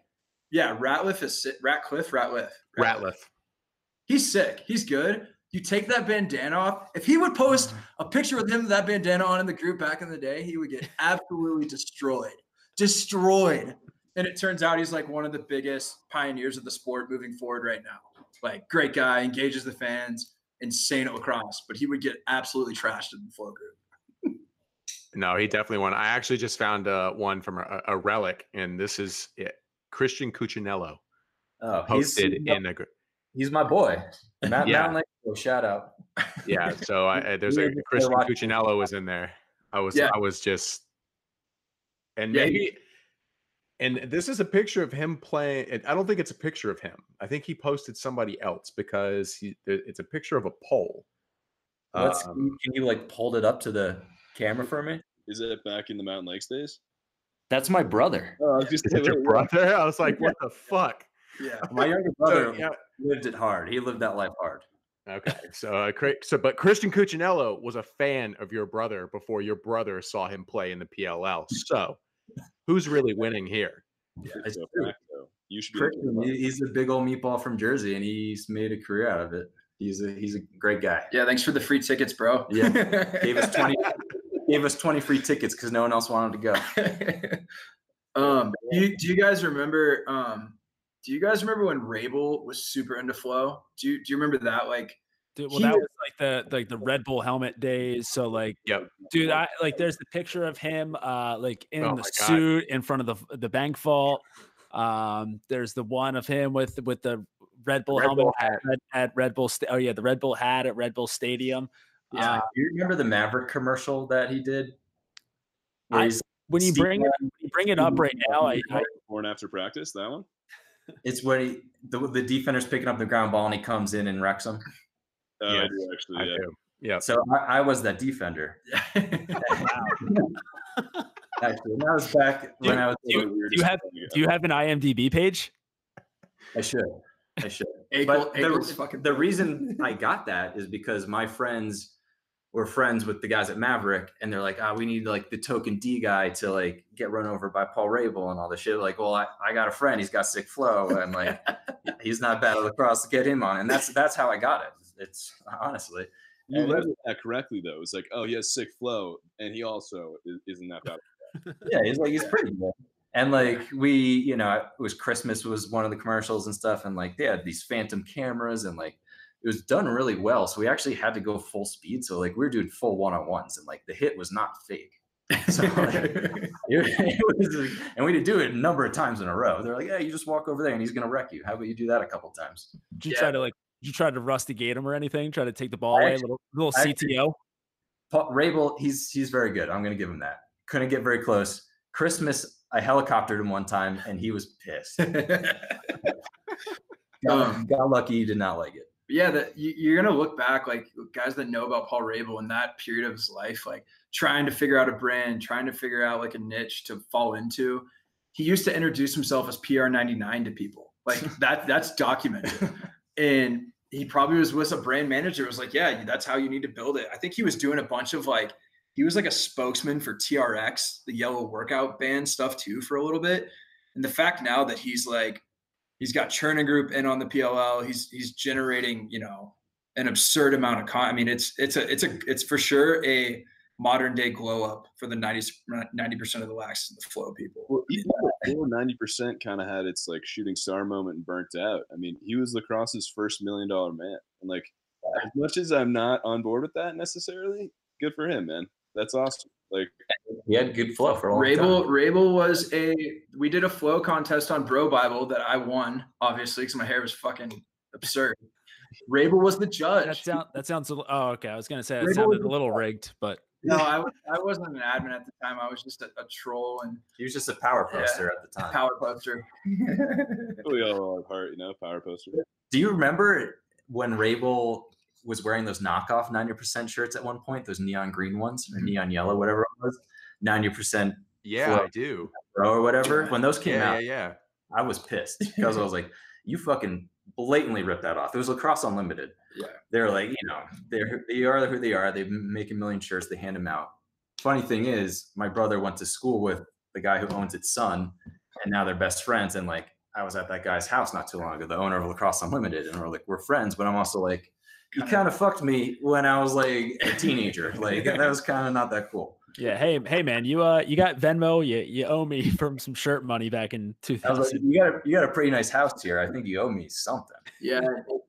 yeah, Ratliff is sick. Ratcliffe, Ratliff. Ratliff. He's sick. He's good. You take that bandana off. If he would post a picture with him with that bandana on in the group back in the day, he would get [laughs] absolutely destroyed. Destroyed. And it turns out he's like one of the biggest pioneers of the sport moving forward right now. Like great guy, engages the fans, insane at lacrosse, but he would get absolutely trashed in the flow group. No, he definitely won. I actually just found uh, one from a, a relic, and this is it. Christian Cuccinello oh, he's posted in a he's my boy. Matt, Yeah. Mountain Lake, shout out. yeah. So I, I- [laughs] there's a Christian. Cuccinello was in there. I was Yeah. I was just, and Yeah, he- maybe, and this is a picture of him playing. I don't think it's a picture of him. I think he posted somebody else because he it's a picture of a pole. Let's Um, can you like hold it up to the camera for me? Is that back in the Mountain Lakes days? That's my brother. Oh, I was just is it your brother? [laughs] I was like, what the fuck? Yeah. [laughs] My younger So, brother yeah, lived it hard. He lived that life hard. Okay, so uh, Cra- so but Christian Cuccinello was a fan of your brother before your brother saw him play in the PLL. So, who's really winning here? It's So, true. fact. You should. Christian, he- he's a big old meatball from Jersey, and he's made a career out of it. He's a he's a great guy. Yeah, thanks for the free tickets, bro. Yeah. [laughs] Gave us twenty gave us twenty free tickets because no one else wanted to go. [laughs] um, do you, do you guys remember? Um, do you guys remember when Rabil was super into flow? Do you do you remember that? Like, Dude, well, that was- was like the like the Red Bull helmet days. So like, Yep. dude, I like there's the picture of him uh like in Oh the my God. suit in front of the the bank vault. Um, there's the one of him with with the Red Bull Red helmet Bull at, Red, at Red Bull. Sta- oh yeah, the Red Bull hat at Red Bull Stadium. Yeah. Uh, Do you remember the Maverick commercial that he did? I- when you bring it you bring it up right now, I, I Before and after practice, that one. it's when he the, the defender's picking up the ground ball and he comes in and wrecks him. Uh, I Yes, do actually. I yeah. do. Yeah. So I, I was that defender. [laughs] Actually, and that was back when I was. do you- do you have- do you have an IMDb page? I should. I should. Akel- but the, the reason [laughs] I got that is because my friends were friends with the guys at Maverick, and they're like, "Ah, we need like the token D guy to like get run over by Paul Rabil and all this shit." Like, well, I, I got a friend, he's got sick flow, and like [laughs] he's not bad at lacrosse to get him on, and that's that's how I got it. It's honestly, You And- read that correctly though. It's like, oh, he has sick flow, and he also is, isn't that bad. [laughs] yeah, he's like he's pretty good. And like we, you know, it was Christmas was one of the commercials and stuff, and like they had these phantom cameras and like it was done really well. So we actually had to go full speed. So like we were doing full one on ones, and like the hit was not fake. So like, it, [laughs] [laughs] it was, like- and we did do it a number of times in a row. They're like, yeah, you just walk over there and he's gonna wreck you. How about you do that a couple times? Did you Yeah. try to like? Did you try to rustigate him or anything? Try to take the ball I away? actually- little little I actually- CTO. Paul Rabil, he's he's very good. I'm gonna give him that. Couldn't get very close. Christmas, I helicoptered him one time and he was pissed. [laughs] Got, Um, got lucky he did not like it. Yeah, that you, you're gonna look back like guys that know about Paul Rabil in that period of his life, like trying to figure out a brand, trying to figure out like a niche to fall into. He used to introduce himself as PR99 to people. Like [laughs] that, that's documented. and he probably was with a brand manager. Was like, yeah, that's how you need to build it. I think he was doing a bunch of like, he was like a spokesman for TRX, the yellow workout band stuff too, for a little bit. And the fact now that he's like, he's got Chernin Group in on the PLL. He's he's generating, you know, an absurd amount of con. I mean, it's it's a it's a it's for sure a modern day glow up for the 90 percent of the lax and the flow people. Well, ninety percent kind of had its like shooting star moment and burnt out. I mean, he was lacrosse's first million dollar man, and like as much as I'm not on board with that necessarily, good for him, man. That's awesome. Like, He had good flow for a long Rabil time. Rabil was a we did a flow contest on BroBible that I won, obviously, because my hair was fucking absurd. Rabil was the judge. That sound that sounds. A, oh, okay. I was gonna say it Rabil sounded a little rigged, but no, I, was- I wasn't an admin at the time. I was just a, a troll and He was just a power Yeah. poster at the time. power poster. we [laughs] all are part, you know, power poster. Do you remember when Rabil was wearing those knockoff 90% shirts at one point, those neon green ones or Mhm. neon yellow, whatever it was? 90% Yeah, Flow. I do. or whatever. When those came Yeah, out, yeah, yeah. I was pissed because I was like, you fucking blatantly ripped that off. It was Lacrosse Unlimited. Yeah. They're like, you know, they're they are who they are. They make a million shirts, they hand them out. Funny thing is, my brother went to school with the guy who owns its son, and now they're best friends. And like, I was at that guy's house not too long ago, the owner of Lacrosse Unlimited, and we're like, we're friends, but I'm also like, you kind of fucked me when I was like a teenager. [laughs] Like that was kind of not that cool. yeah. Hey, hey, man, you uh, you got Venmo. You you owe me [laughs] from some shirt money back in 2000. Like, you got a, you got a pretty nice house here. I think you owe me something. Yeah,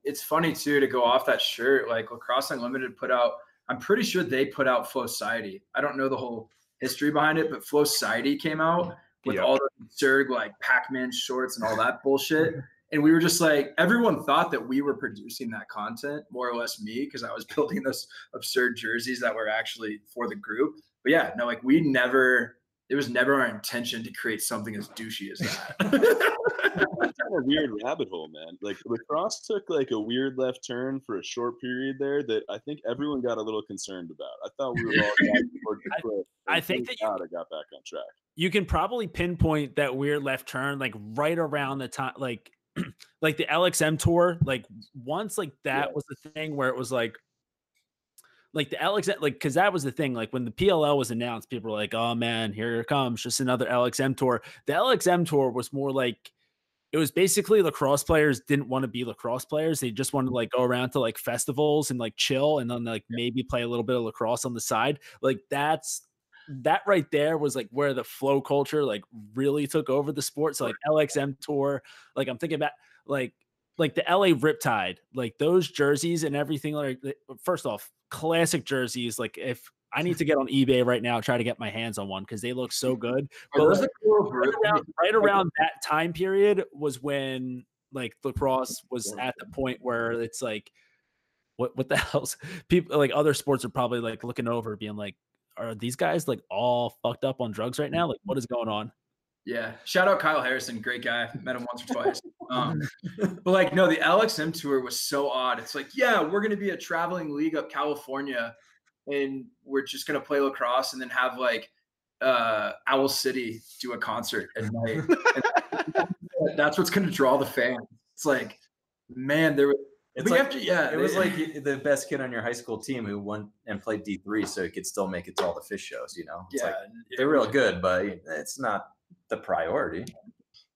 it's funny too to go off that shirt. Like Lacrosse Unlimited put out, I'm pretty sure they put out Flow Society. I don't know the whole history behind it, but Flow Society came out with Yeah. all the absurd like Pac-Man shorts and all that bullshit. And we were just like, everyone thought that we were producing that content, more or less me, because I was [laughs] building those absurd jerseys that were actually for the group. But yeah, no, like we never, it was never our intention to create something as douchey as that. [laughs] It's kind of a weird rabbit hole, man. Like lacrosse took like a weird left turn for a short period there that I think everyone got a little concerned about. I thought we were all [laughs] driving towards the I- cliff. I and think that you- God I got back on track. you can probably pinpoint that weird left turn like right around the time like [clears throat] like the LXM tour like once like that was the thing where it was like like the LXM like cuz that was the thing like when the PLL was announced people were like oh man here it comes just another LXM tour. The LXM tour was more like it was basically lacrosse players didn't want to be lacrosse players they just wanted to like go around to like festivals and like chill and then like maybe play a little bit of lacrosse on the side like that's that right there was like where the flow culture like really took over the sport. So like LXM tour, like I'm thinking about like like the LA Riptide, like those jerseys and everything. Like first off, classic jerseys. Like if I need to get on eBay right now, try to get my hands on one because they look so good. [laughs] But cool right around, right around that time period was when like lacrosse [laughs] was at the point where it's like what what the [laughs] hell's people like other sports are probably like looking over being like are these guys like all fucked up on drugs right now like what is going on Yeah. Shout out Kyle Harrison. Great guy. Met him once or twice. Um, [laughs] but like, no, the LXM tour was so odd. It's like, yeah, we're going to be a traveling league up California and we're just going to play lacrosse and then have like uh, Owl City do a concert at night. [laughs] And that's what's going to draw the fans. It's like, man, there was It's we like, have to, yeah. it was like [laughs] the best kid on your high school team who won and played D three, so he could still make it to all the Phish shows. You know, It's yeah, like, they're real good, but it's not the priority.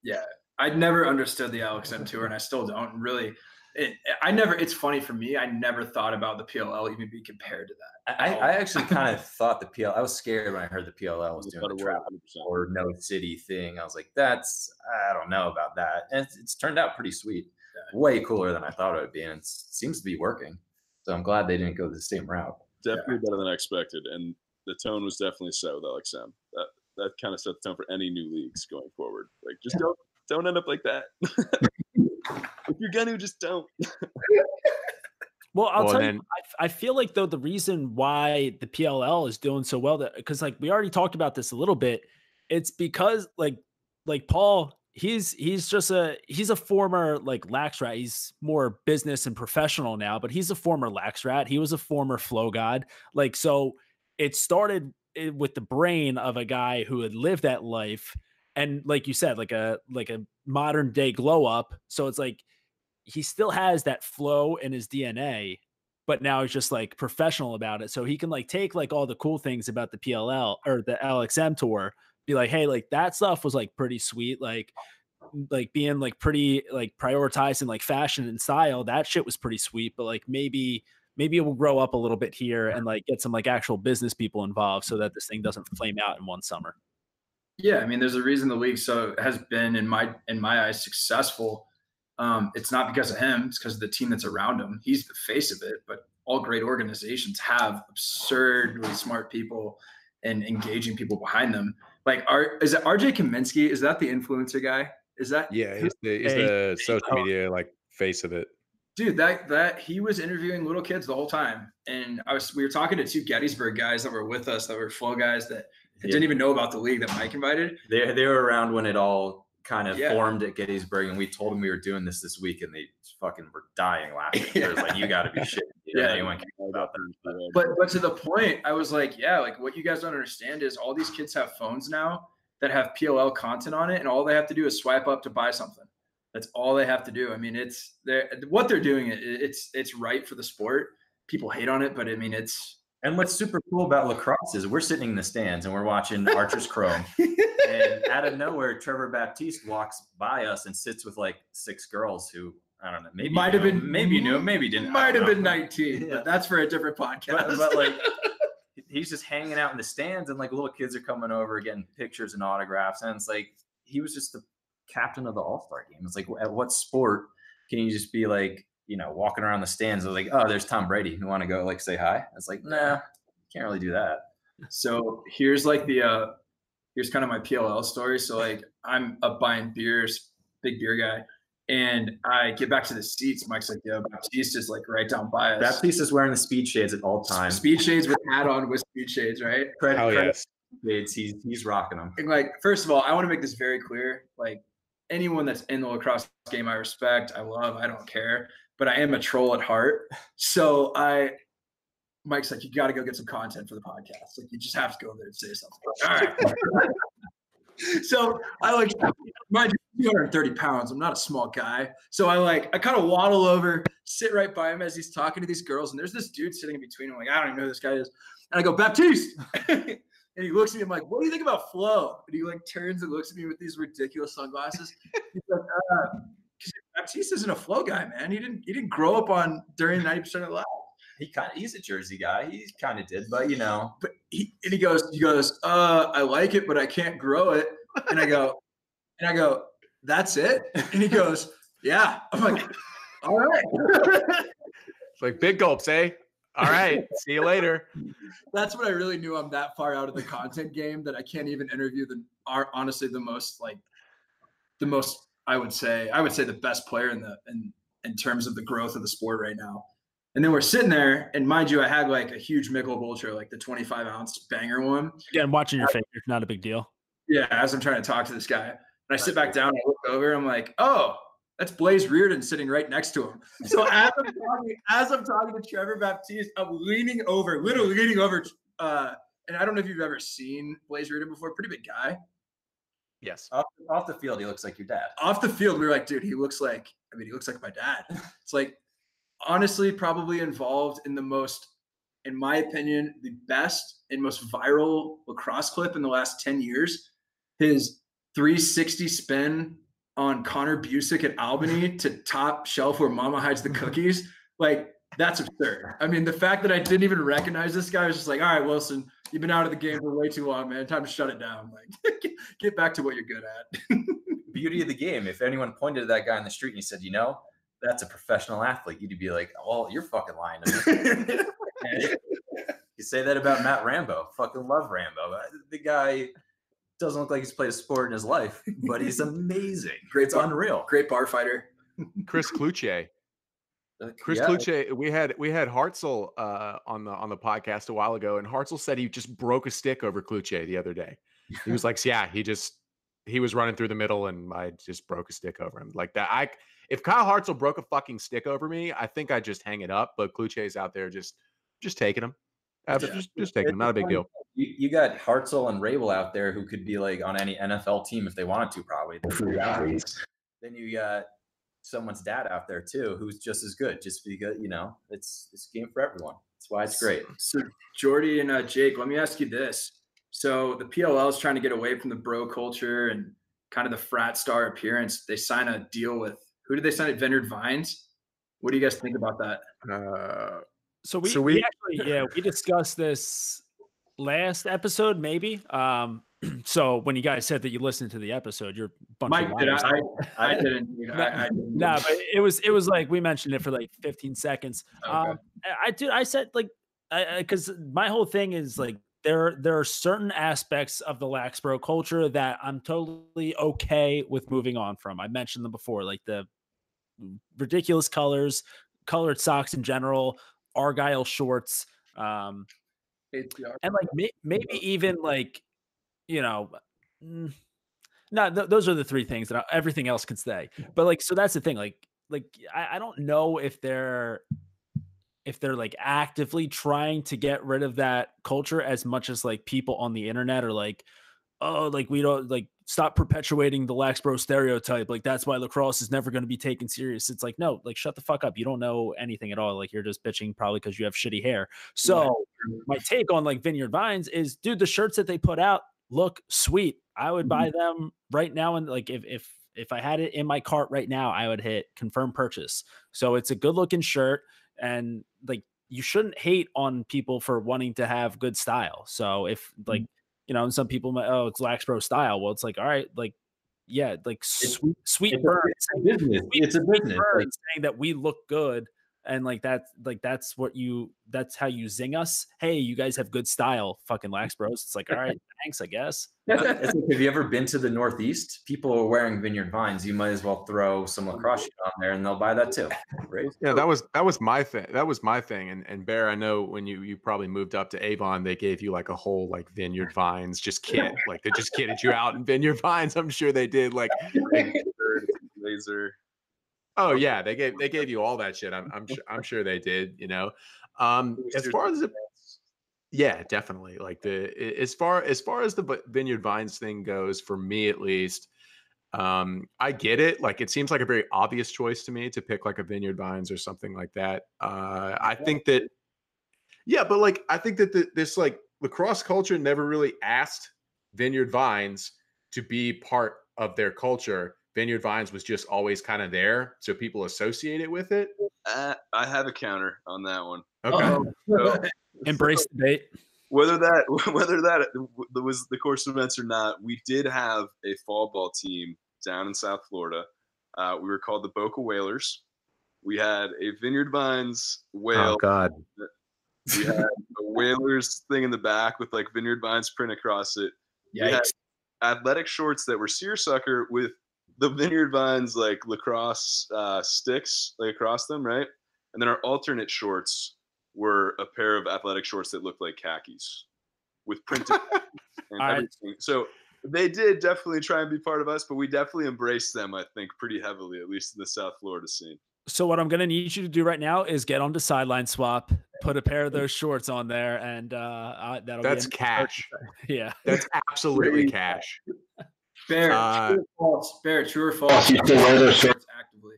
Yeah, I'd never understood the LXM tour, and I still don't. Really, it, I never. It's funny for me. I never thought about the PLL even be compared to that. I, I actually kind of [laughs] thought the PLL. I was scared when I heard the PLL was doing the a word, travel 100%. or no city thing. I was like, that's I don't know about that. And it's, it's turned out pretty sweet, way cooler than I thought it would be, and it seems to be working. So I'm glad they didn't go the same route. definitely better than I expected, and the tone was definitely set with LXM. That that kind of set the tone for any new leagues going forward. Like, just don't don't end up like that. [laughs] if you're gonna, just don't. [laughs] Well, I'll Well, tell then- you, I, I feel like though the reason why the PLL is doing so well, that because like we already talked about this a little bit, it's because like like Paul, he's he's just a he's a former like lax rat. He's more business and professional now, but he's a former lax rat. He was a former flow god. Like so, it started eh, with the brain of a guy who had lived that life, and like you said, like a like a modern day glow up. So it's like he still has that flow in his DNA, but now he's just like professional about it. So he can like take like all the cool things about the PLL or the LXM tour, be like, hey, like that stuff was like pretty sweet. Like, like being like pretty like prioritizing like fashion and style. That shit was pretty sweet. But like maybe maybe it will grow up a little bit here and like get some like actual business people involved so that this thing doesn't flame out in one summer. Yeah, I mean, there's a reason the league so has been in my in my eyes successful. Um, it's not because of him; it's because of the team that's around him. He's the face of it, but all great organizations have absurdly smart people and engaging people behind them. Like, are is it RJ Kaminsky? Is that the influencer guy? Is that Yeah, he's the, he's Hey, the social oh. media like face of it. dude that that he was interviewing little kids the whole time and i was we were talking to two gettysburg guys that were with us that were flow guys that didn't even know about the league that mike invited They they were around when it all kind of Yeah. formed at Gettysburg, and we told them we were doing this this week, and they fucking were dying laughing. They was like, "You got to be [laughs] shit." Yeah. anyone cares about that. but but to the point i was like yeah like what you guys don't understand is all these kids have phones now that have pll content on it and all they have to do is swipe up to buy something that's all they have to do i mean it's they're what they're doing it it's it's right for the sport people hate on it but i mean it's And what's super cool about lacrosse is we're sitting in the stands and we're watching [laughs] Archer's Chrome, and out of nowhere, Trevor Baptiste walks by us and sits with like six girls who I don't know, maybe Might knew have him, been- maybe knew, maybe didn't. Might have been 19 Yeah. but that's for a different [laughs] podcast but, but like [laughs] he's just hanging out in the stands and like little kids are coming over getting pictures and autographs and it's like he was just the captain of the all-star game it's like at what sport can you just be like you know walking around the stands like oh there's tom brady you want to go like say hi it's like nah can't really do that So here's like the uh here's kind of my PLL story. So like I'm up buying beers, big beer guy, and I get back to the seats. Mike's like, "Yo, Baptiste is like right down by us." baptiste is wearing the speed shades at all times Speed shades with hat on with speed shades, right? credit, Hell credit yes. shades he's he's rocking them And like, first of all, I want to make this very clear. Like anyone that's in the lacrosse game, I respect, I love, I don't care. But I am a troll at heart. So I Mike's like, you got to go get some content for the podcast. Like, you just have to go over there and say something. All right. [laughs] [laughs] so I like, my 230 pounds. I'm not a small guy. So I like, I kind of waddle over, sit right by him as he's talking to these girls. And there's this dude sitting in between. I'm like, I don't even know who this guy is. And I go, Baptiste. [laughs] and he looks at me. I'm like, what do you think about flow? And he like turns and looks at me with these ridiculous sunglasses. He's like, uh, Baptiste isn't a flow guy, man. He didn't, he didn't grow up on during 90% of the lap. He kind of he's a jersey guy he kind of did but you know but he and he goes, he goes, uh, I like it, but I can't grow it. And I go, [laughs] and I go, that's it. And he goes, yeah. I'm like, all right. It's like big gulps, eh? All right. see you later. that's when I really knew I'm that far out of the content game that I can't even interview the are honestly the most like the most I would say I would say the best player in the in in terms of the growth of the sport right now. And then we're sitting there, and mind you, I had like a huge Michelob Ultra, like the 25 ounce banger one. Again, watching your fingers, not a big deal. Yeah, as I'm trying to talk to this guy, and I sit back down, I look over, I'm like, oh, that's Blaze Riorden sitting right next to him. [laughs] So as I'm talking, as I'm talking to Trevor Baptiste, I'm leaning over, literally leaning over. Uh, and I don't know if you've ever seen Blaze Riorden before. Pretty big guy. Yes. off, off the field he looks like your dad Off the field, we were like, dude, he looks like. I mean, he looks like my dad. [laughs] It's like honestly probably involved in the most, in my opinion, the best and most viral lacrosse clip in the last 10 years. His 360 spin on Connor Busick at Albany [laughs] to top shelf where mama hides the cookies. Like, that's absurd. I mean, the fact that I didn't even recognize this guy was just like, all right, Wilson, you've been out of the game for way too long, man. Time to shut it down. Like, [laughs] get, back to what you're good at. [laughs] Beauty of the game. If anyone pointed to that guy on the street and he said, you know, that's a professional athlete, you'd be like, oh, you're fucking lying to me. [laughs] you say that about Matt Rambo. Fucking love Rambo. The guy doesn't look like he's played a sport in his life, but he's amazing. [laughs] Great It's bar- unreal. Great bar fighter. [laughs] Chris Kluche. Uh, Chris yeah. Kluche, we had we had Hartzell uh, on the on the podcast a while ago, and Hartzell said he just broke a stick over Kluche the other day. He was like, "Yeah, he just he was running through the middle, and I just broke a stick over him like that." I if Kyle Hartzell broke a fucking stick over me, I think I'd just hang it up. But Kluche's out there just just taking him, Uh, Yeah. just just taking him, not a big deal. You, you got Hartzell and Rabil out there who could be like on any NFL team if they wanted to, probably. They're free athletes. Then you got someone's dad out there too, who's just as good. Just because you know, it's it's a game for everyone. That's why it's great. So, Jordy and uh, Jake, let me ask you this. So, the PLL is trying to get away from the bro culture and kind of the frat star appearance. They sign a deal with who did they sign at Vineyard Vines? What do you guys think about that? Uh, So we, So we, we- actually yeah we discussed this last episode maybe. Um, [clears throat] so when you guys said that you listened to the episode, you're a bunch Mike, of did liars. I, I, I [laughs] didn't. You know, No, I, I didn't Nah, but it was it was like we mentioned it for like 15 seconds. Okay. Um, I, I dude, I said like, I because my whole thing is like there there are certain aspects of the Laxbro culture that I'm totally okay with moving on from. I mentioned them before, like the ridiculous colors, colored socks in general, argyle shorts, um, and like may, maybe even like you know. mm, no, th- those are the three things that I, everything else can stay. But like, so that's the thing. Like, like I, I don't know if they're if they're like actively trying to get rid of that culture as much as like people on the internet are like, oh, like we don't like stop perpetuating the lax bro stereotype. Like that's why lacrosse is never going to be taken serious. It's like no, like shut the fuck up. You don't know anything at all. Like you're just bitching probably because you have shitty hair. So my take on like Vineyard Vines is, dude, the shirts that they put out look sweet. I would buy mm-hmm. them right now, and like if if if I had it in my cart right now, I would hit confirm purchase. So it's a good looking shirt, and like you shouldn't hate on people for wanting to have good style. So if like mm-hmm. You know, and some people might, oh, it's Lax Pro style. Well, it's like, all right, like yeah, like sweet, sweet It's a, burn. it's a business. It's a business. Burn Like, saying that we look good and like that's like that's what you that's how you zing us hey you guys have good style fucking lax bros it's like all right thanks i guess [laughs] it's like, have you ever been to the Northeast? People are wearing Vineyard Vines. You might as well throw some lacrosse on there, and they'll buy that too. Right? Yeah, that was that was my thing. That was my thing. And and Bear, I know when you you probably moved up to Avon, they gave you like a whole like Vineyard Vines just kit. like they just kitted you out in Vineyard [laughs] Vines. I'm sure they did. Like, [laughs] laser. Oh yeah, they gave they gave you all that shit. I'm I'm sure I'm sure they did. You know, um, as far as the yeah, definitely. Like the as far as far as the Vineyard Vines thing goes, for me at least, um, I get it. Like it seems like a very obvious choice to me to pick like a Vineyard Vines or something like that. Uh, I think that, yeah, but like I think that the, this like lacrosse culture never really asked Vineyard Vines to be part of their culture. Vineyard Vines was just always kind of there, so people associate it with it. Uh, I have a counter on that one. Okay. Uh-oh. So, [laughs] embrace the bait whether that [laughs] whether that was the course of events or not, we did have a fall ball team down in South Florida. Uh, we were called the Boca Whalers. We had a Vineyard Vines whale. Oh God. We had a Whalers thing in the back with like Vineyard Vines print across it. We had athletic shorts that were seersucker with the Vineyard Vines like lacrosse uh, sticks like across them, right? And then our alternate shorts were a pair of athletic shorts that looked like khakis with printed [laughs] and All right. everything. So they did definitely try and be part of us, but we definitely embraced them, I think, pretty heavily, at least in the South Florida scene. so what i'm gonna need you to do right now is get onto sideline swap put a pair of those shorts on there and uh, uh that'll That's be cash. [laughs] yeah That's absolutely cash. Bear, Uh, true or false? Bear, true or false? You still wear those shorts actively.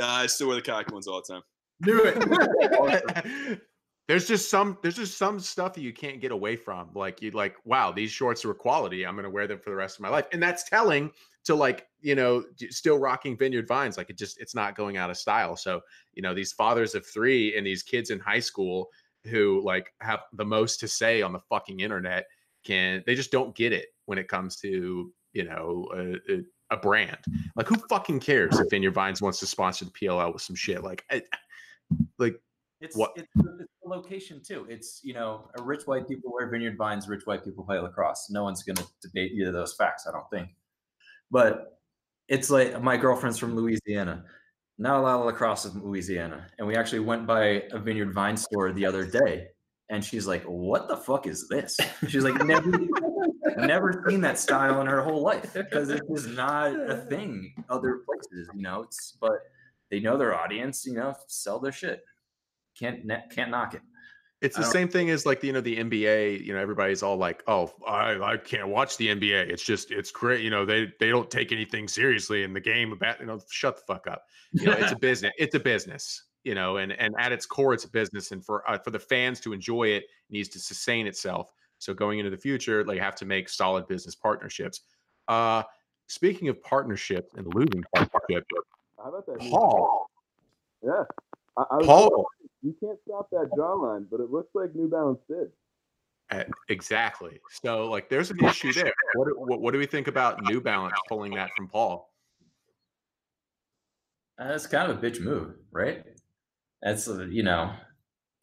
Uh, I still wear the khaki ones all the time. Knew it. [laughs] [laughs] there's just some there's just some stuff that you can't get away from. Like you like, wow, these shorts are quality. I'm gonna wear them for the rest of my life. And that's telling to like, you know, still rocking vineyard vines. Like it just it's not going out of style. So, you know, these fathers of three and these kids in high school who like have the most to say on the fucking internet can they just don't get it when it comes to, you know, a, a, a brand. Like who fucking cares if Vineyard Vines wants to sponsor the PLL with some shit? Like I, like It's, What- it's the it's the location too. It's you know, a rich white people wear vineyard vines, rich white people play lacrosse. No one's gonna debate either of those facts, I don't think. But it's like my girlfriend's from Louisiana. Not a lot of lacrosse in Louisiana. And we actually went by a vineyard vine store the other day. And she's like, What the fuck is this? She's like, never [laughs] never seen that style in her whole life because it is not a thing other places, you know. It's but they know their audience, you know, sell their shit. Can't can't knock it. It's the same thing as like you know the NBA. You know everybody's all like, "Oh, I, I can't watch the NBA. It's just it's great. You know they they don't take anything seriously in the game. About you know, shut the fuck up. You know it's a [laughs] business. It's a business. You know, and and at its core, it's a business. And for uh, for the fans to enjoy it, it needs to sustain itself. So going into the future, they have to make solid business partnerships. Uh, speaking of partnerships and losing partnership, How about that? Paul, Yeah. I, I was Paul, you can't stop that jawline, but it looks like New Balance did. Uh, exactly. So, like, there's an issue there. What, do- what, what do we think about New Balance pulling that from Paul? Uh, That's kind of a bitch move, right? That's uh, you know,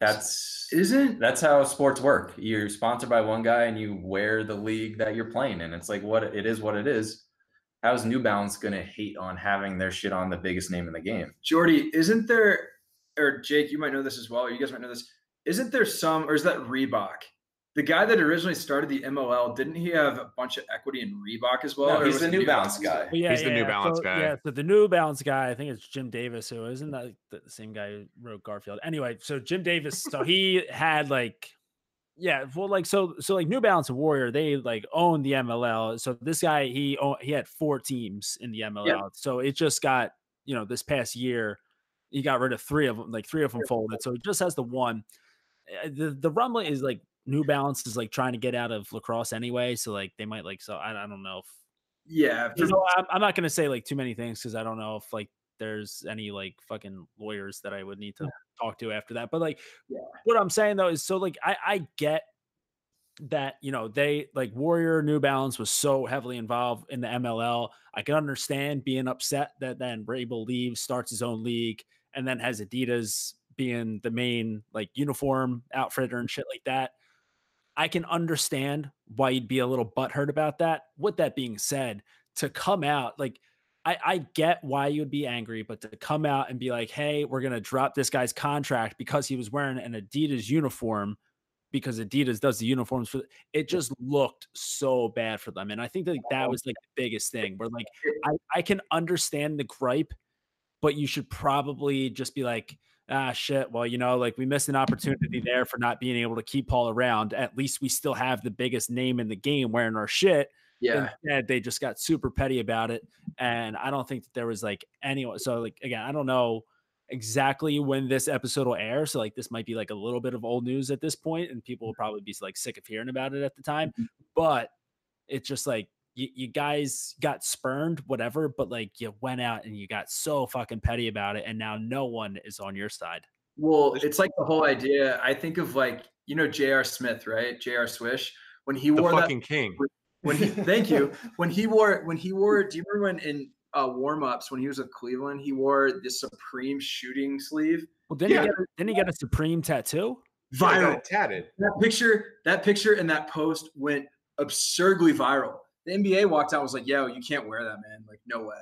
that's Isn't that's how sports work. You're sponsored by one guy and you wear the league that you're playing in. It's like what it is, what it is. How's New Balance gonna hate on having their shit on the biggest name in the game? Jordy? Isn't there, or Jake? You might know this as well. Or you guys might know this. Isn't there some, or is that Reebok? The guy that originally started the MLL, didn't he have a bunch of equity in Reebok as well? No, he's the it New Balance guy. But yeah, He's the New yeah, Balance so, guy. Yeah, so the New Balance guy, I think it's Jim Davis, who isn't that the same guy who wrote Garfield. Anyway, so Jim Davis, so he [laughs] had like, yeah, well, like so, so like New Balance and Warrior, they like own the MLL. So this guy, he own, he had four teams in the MLL. So it just got, you know, this past year, he got rid of three of them, like three of them folded. So he just has the one. Uh, The the rumbling is like New Balance is like trying to get out of lacrosse anyway. So like they might like so I, I don't know if Yeah, you know, I'm, I'm not going to say like too many things because I don't know if like there's any like fucking lawyers that I would need to talk to after that. But like, Yeah. what I'm saying though is so like I I get that you know they like Warrior New Balance was so heavily involved in the MLL. I can understand being upset that then Rabil leaves, starts his own league, and then has Adidas being the main like uniform outfitter and shit like that. I can understand why you'd be a little butthurt about that. With that being said, to come out like I, I get why you'd be angry, but to come out and be like, hey, we're gonna drop this guy's contract because he was wearing an Adidas uniform because Adidas does the uniforms for it just looked so bad for them. And I think that that was like the biggest thing where like I, I can understand the gripe, but you should probably just be like, ah shit. Well, you know, like we missed an opportunity there for not being able to keep Paul around. At least we still have the biggest name in the game wearing our shit. yeah. Instead, they just got super petty about it. And I don't think that there was like anyone. So, like, again, I don't know exactly when this episode will air. So, like, this might be like a little bit of old news at this point, and people will probably be like sick of hearing about it at the time. But it's just like, you, you guys got spurned, whatever, but like you went out and you got so fucking petty about it, and now no one is on your side. Well, it's like the whole idea. I think of like you know J.R. Smith, right? J.R. Swish when he The wore that fucking king. when he thank you [laughs] when he wore when he wore do you remember when in uh, warm-ups when he was with cleveland he wore the supreme shooting sleeve Well, didn't Yeah. he get a, didn't he get a Supreme tattoo? Yeah, I got viral it tatted. that picture that picture and that post went absurdly viral the nba walked out and was like yo you can't wear that man like no way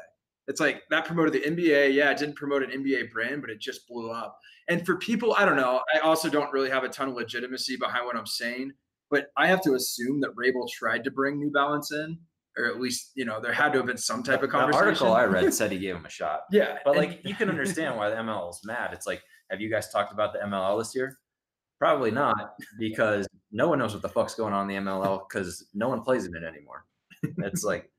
it's like that promoted the nba yeah it didn't promote an nba brand but it just blew up and for people i don't know i also don't really have a ton of legitimacy behind what i'm saying but i have to assume that rabil tried to bring new balance in or at least you know there had to have been some type of The conversation article I read said he gave him a shot. [laughs] yeah But and- like you can understand why the MLL is mad. It's like, have you guys talked about the MLL this year? Probably not, [laughs] because no one knows what the fuck's going on in the MLL because no one plays in it anymore. It's like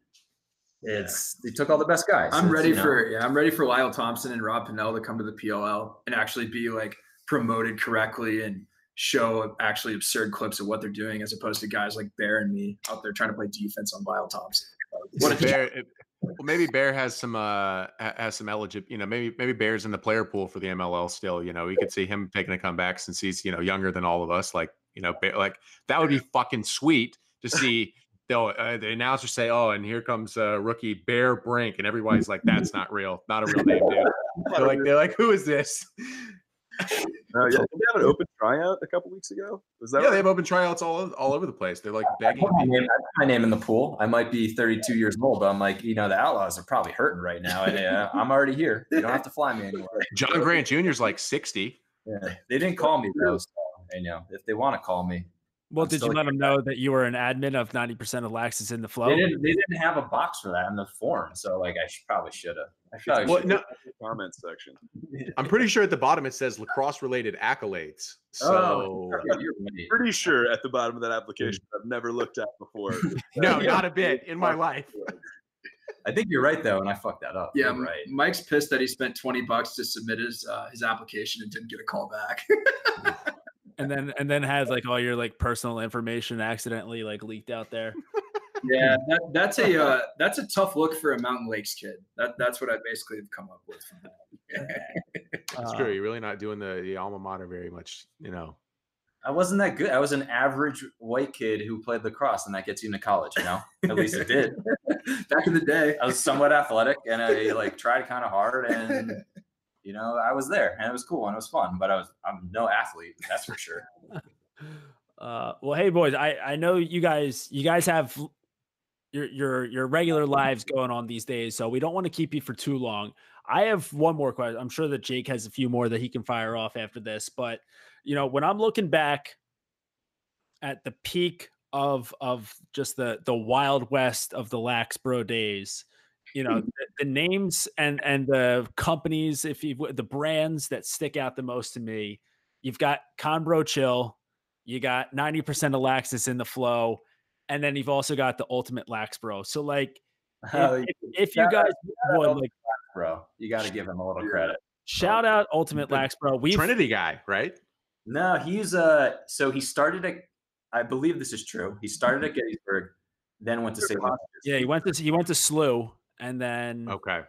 It's they took all the best guys. I'm ready you know, for yeah, I'm ready for Lyle Thompson and Rob Pannell to come to the PLL and actually be like promoted correctly and show actually absurd clips of what they're doing as opposed to guys like Bear and me out there trying to play defense on Lyle Thompson. What Bear? It, well, maybe Bear has some uh has some eligible. You know, maybe maybe Bear's in the player pool for the MLL still. You know, we could see him taking a comeback since he's you know younger than all of us. Like you know, Bear, like that would be fucking sweet to see. They'll uh, the announcer say, "Oh, and here comes uh, rookie Bear Brink," and everybody's like, "That's not real, not a real name, dude." [laughs] They're like, they're like, "Who is this?" Oh yeah, did they have an [laughs] open tryout a couple weeks ago? Was that yeah, right? they have open tryouts all over, all over the place. They're like I begging. put my name, I put my name in the pool. I might be 32 years old, but I'm like, you know, the Outlaws are probably hurting right now, and uh, I'm already here. You don't have to fly me anywhere. John Grant Jr. is like sixty. Yeah. They didn't call me though, so, you know, if they want to call me, Well, I'm did you let them know that you were an admin of 90% of Lax is in the flow? they didn't. They didn't have a box for that in the form, so like, I should, probably should have. I probably Well, should. no, comment section. [laughs] I'm pretty sure at the bottom it says lacrosse related accolades. So Oh, you're right. Pretty sure at the bottom of that application, I've never looked at before. [laughs] no, not a [laughs] bit in my life. I think you're right though, and I fucked that up. Yeah, You're M- right. Mike's pissed that he spent 20 bucks to submit his uh, his application and didn't get a call back. And then and then had like all your like personal information accidentally like leaked out there. yeah, that, that's a uh, that's a tough look for a Mountain Lakes kid. That that's what I basically have come up with. From that. [laughs] It's Uh, true. You're really not doing the, the alma mater very much, you know. I wasn't that good. I was an average white kid who played lacrosse, and that gets you into college. You know, at least it did. [laughs] [laughs] Back in the day, I was somewhat athletic, and I like tried kind of hard, and you know, I was there, and it was cool and it was fun. But I was I'm no athlete, that's for sure. [laughs] Uh, well, hey boys, I I know you guys you guys have your your your regular lives going on these days, so we don't want to keep you for too long. I have one more question. I'm sure that Jake has a few more that he can fire off after this, but you know, when I'm looking back at the peak of of just the the wild west of the Lax Bro days, you know, [laughs] the, the names and and the companies, if you the brands that stick out the most to me, you've got Conbro Chill, you got 90% of Lax is in the flow, and then you've also got the ultimate Lax Bro. So like Oh, [laughs] if, if- if you guys would like bro, you got to give him a little credit. shout out Ultimate The Lax Bro. We've Trinity guy, right? No, he's uh so he started at I believe this is true. He started at Gettysburg, then went to St. Louis. yeah, he went to he went to SLU and then Okay.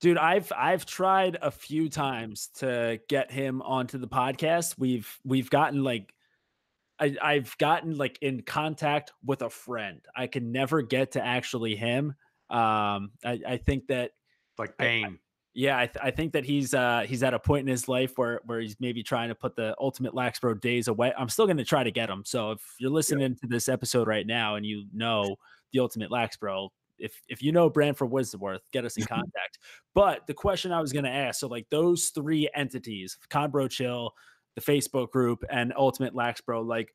dude, I've I've tried a few times to get him onto the podcast. We've we've gotten like I, I've gotten like in contact with a friend. I can never get to actually him. Um, I, I think that Like I- yeah, I, th- I think that he's uh he's at a point in his life where where he's maybe trying to put the ultimate Laxbro days away. I'm still going to try to get him. So if you're listening to this episode right now and you know the ultimate Laxbro, if if you know Brantford Wisworth, get us in contact. But the question I was going to ask, so like those three entities, Conbro Chill, the Facebook group, and Ultimate Laxbro, like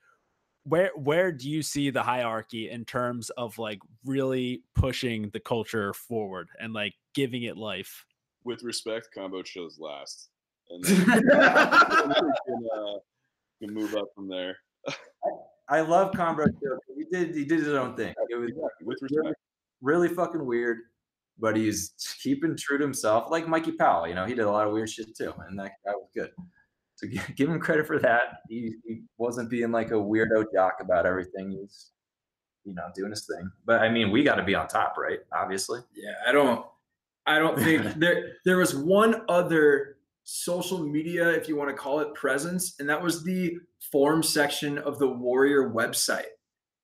where where do you see the hierarchy in terms of like really pushing the culture forward and like giving it life? With respect, Conbro chills last, and then [laughs] can, uh, can move up from there. I love Conbro Chill. He did he did his own thing. It was With respect, really fucking weird, but he's keeping true to himself. Like Mikey Powell, you know, he did a lot of weird shit too, and that guy was good. So [laughs] give him credit for that. He, he wasn't being like a weirdo jock about everything. He's you know doing his thing. But I mean, we got to be on top, right? Obviously. Yeah, I don't I don't think [laughs] there there was one other social media, if you want to call it presence, and that was the form section of the Warrior website.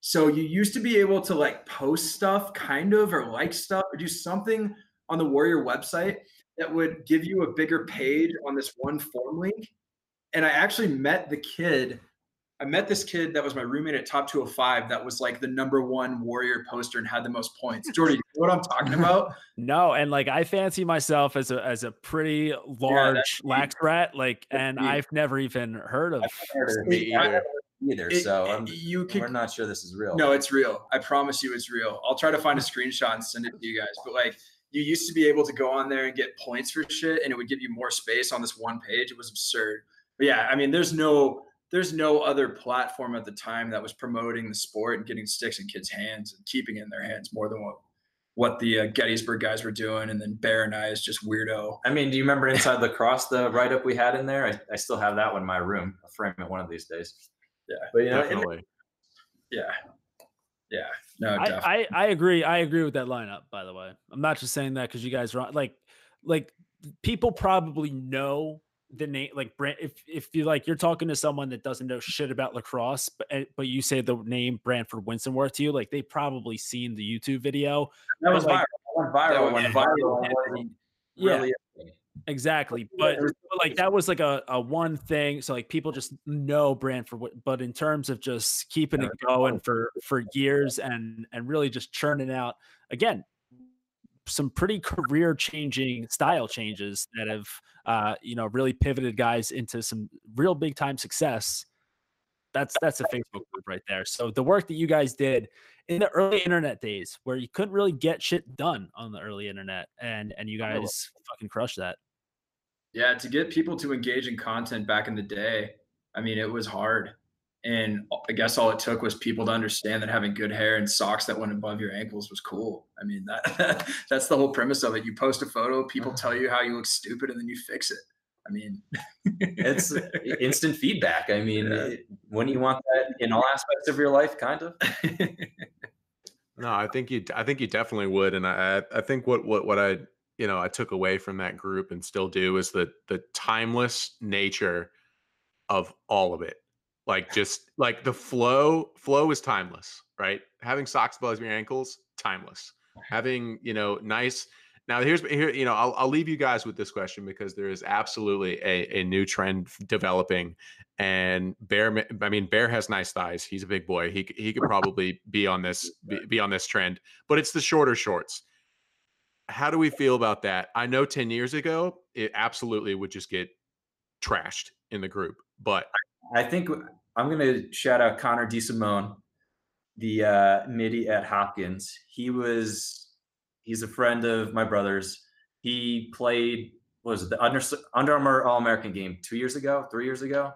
So you used to be able to like post stuff kind of or like stuff or do something on the Warrior website that would give you a bigger page on this one form link. And I actually met the kid I met this kid that was my roommate at Top 205 that was like the number one warrior poster and had the most points. Jordy, you know what I'm talking [laughs] about? No, and like I fancy myself as a as a pretty large me. lax rat, like, and me. I've never even heard of. Either. It- so I'm, you we're not sure this is real. no, it's real. I promise you it's real. I'll try to find a screenshot and send it to you guys. But like you used to be able to go on there and get points for shit and it would give you more space on this one page. It was absurd. But yeah, I mean there's no there's no other platform at the time that was promoting the sport and getting sticks in kids' hands and keeping it in their hands more than what what the uh, Gettysburg guys were doing, and then Bear and I is just weirdo. I mean, do you remember inside lacrosse the write up we had in there? I, I still have that one in my room. I'll frame it one of these days. Yeah, but you know, it- Definitely. Yeah, yeah, no, I. I I agree. I agree with that lineup. By the way, I'm not just saying that because you guys are like like people probably know the name like Brand. If if you like you're talking to someone that doesn't know shit about lacrosse, but but you say the name Brantford Winstonworth to you, like they probably seen the YouTube video. that was like- viral. That went viral. That went viral. wasn't Yeah. Really a thing. Exactly, but, but like that was like a, a one thing. So like people just know Brantford, Wi- but in terms of just keeping it going for for years and and really just churning out again some pretty career changing style changes that have uh you know really pivoted guys into some real big time success. That's that's a Facebook group right there. So the work that you guys did in the early internet days where you couldn't really get shit done on the early internet and and you guys fucking crushed that. Yeah, to get people to engage in content back in the day, I mean, it was hard. And I guess all it took was people to understand that having good hair and socks that went above your ankles was cool. I mean, that [laughs] that's the whole premise of it. You post a photo, people uh-huh. tell you how you look stupid, and then you fix it. I mean, [laughs] It's instant feedback. I mean, Yeah. it, when you want that in all aspects of your life, kind of. [laughs] No, I think you. I think you definitely would, and I. I I think what what what I you know I took away from that group and still do is the the timeless nature of all of it. Like just like the flow. Flow is timeless, right? Having socks above your ankles, timeless. Having you know nice. Now here's here you know I'll I'll leave you guys with this question because there is absolutely a a new trend developing and Bear, I mean, Bear has nice thighs. He's a big boy. He he could [laughs] probably be on this be, be on this trend, but it's the shorter shorts. How do we feel about that? I know ten years ago it absolutely would just get trashed in the group, but I think I'm going to shout out Connor DeSimone, the uh, midi at Hopkins. He was he's a friend of my brother's. He played was it the Under Under Armour All American game two years ago, three years ago.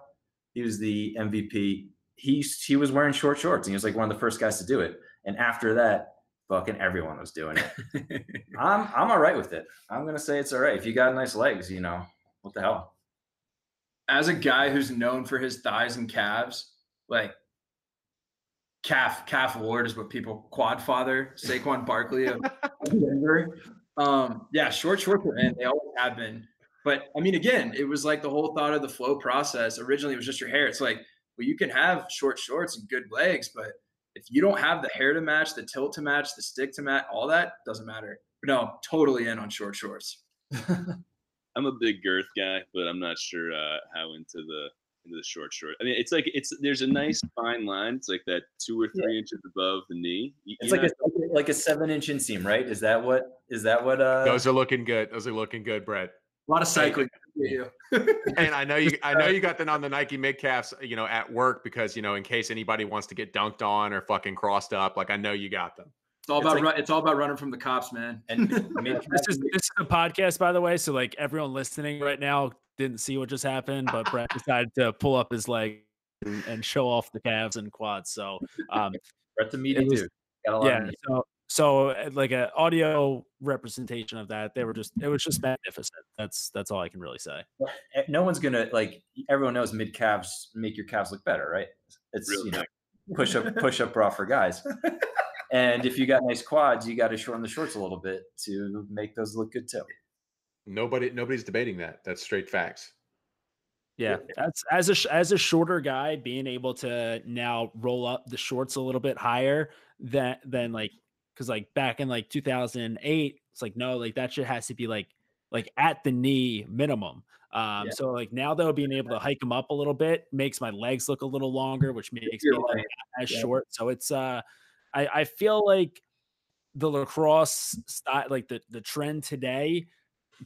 He was the MVP. He he was wearing short shorts, and he was like one of the first guys to do it. And after that, fucking everyone was doing it. [laughs] I'm I'm all right with it. I'm gonna say it's all right. If you got nice legs, you know what the hell. as a guy who's known for his thighs and calves, like calf calf lord is what people quad father Saquon Barkley of [laughs] Denver. Um, yeah, short shorts are in. They always have been. But I mean, again, it was like the whole thought of the flow process. Originally, it was just your hair. It's like, well, you can have short shorts and good legs, but if you don't have the hair to match, the tilt to match, the stick to match, all that doesn't matter. But no, totally in on short shorts. [laughs] I'm a big girth guy, but I'm not sure uh, how into the into the short short. I mean, it's like it's there's a nice fine line. It's like that two or three inches above the knee. You- It's like not- a like a seven inch inseam, right? Is that what is that what uh those are looking good. Those are looking good, Brett. A lot of cycling. For you. [laughs] And I know you. I know you got them on the Nike mid calves, you know, at work because you know in case anybody wants to get dunked on or fucking crossed up. Like I know you got them. It's all It's about like- run, it's all about running from the cops, man. and [laughs] This is this is a podcast, by the way. So like everyone listening right now didn't see what just happened, but Brett [laughs] decided to pull up his leg and, and show off the calves and quads. So um, Brett's a media too. Got a lot yeah, of media. so so uh, like a audio representation of that, they were just it was just magnificent. That's that's all I can really say. Eh, No one's gonna like everyone knows mid calves make your calves look better, right? It's Really you know push up push up bra for guys. [laughs] And if you got nice quads, you got to shorten the shorts a little bit to make those look good too. Nobody. Nobody's debating that. That's straight facts. Yeah, that's as a as a shorter guy, being able to now roll up the shorts a little bit higher than than like because like back in like 2008, it's like no, like that shit has to be like like at the knee minimum. Um, Yeah. so like now though, being able to hike them up a little bit makes my legs look a little longer, which makes me You're not right. as Yeah. short. So it's uh, I I feel like the lacrosse style, like the the trend today,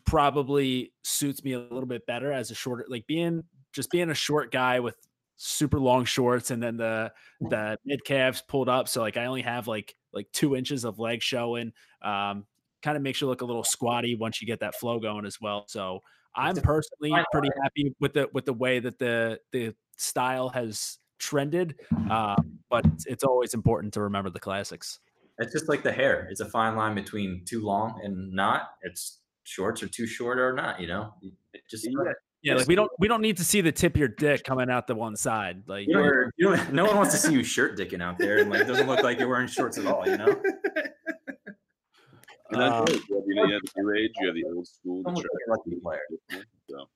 probably suits me a little bit better as a shorter like being just being a short guy with super long shorts and then the the mid calves pulled up so like i only have like like two inches of leg showing um kind of makes you look a little squatty once you get that flow going as well so i'm personally pretty happy with the with the way that the the style has trended um but it's, it's always important to remember the classics It's just like the hair. It's a fine line between too long and not. It's shorts are too short or not. You know, it just Yeah. Yeah, like we don't we don't need to see the tip of your dick coming out the one side. Like you don't, you don't, no one wants to see you [laughs] shirt dicking out there, and like it doesn't look like you're wearing shorts at all. You know, And that's Um, it. You have, know, you have the new age, you have the old school. the Don't look trash, like a lucky player. So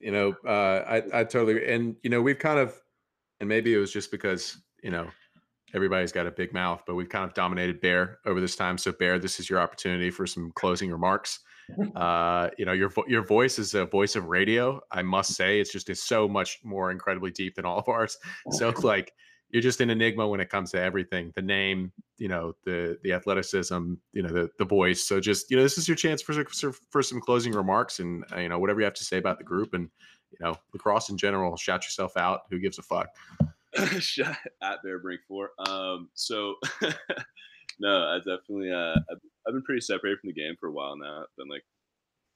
you know, uh, I I totally and you know we've kind of, and maybe it was just because you know everybody's got a big mouth, but we've kind of dominated Bear over this time. So Bear, this is your opportunity for some closing remarks. Uh, you know, your your voice is a voice of radio. I must say, it's just it's so much more incredibly deep than all of ours. [laughs] So [laughs] like you're just an enigma when it comes to everything the name you know the the athleticism you know the the voice so just you know this is your chance for for, some closing remarks and uh, you know whatever you have to say about the group and you know lacrosse in general shout yourself out who gives a fuck Shut at Bear Brink Four. Um, so [laughs] no, I definitely uh, I've, I've been pretty separated from the game for a while now. I've been like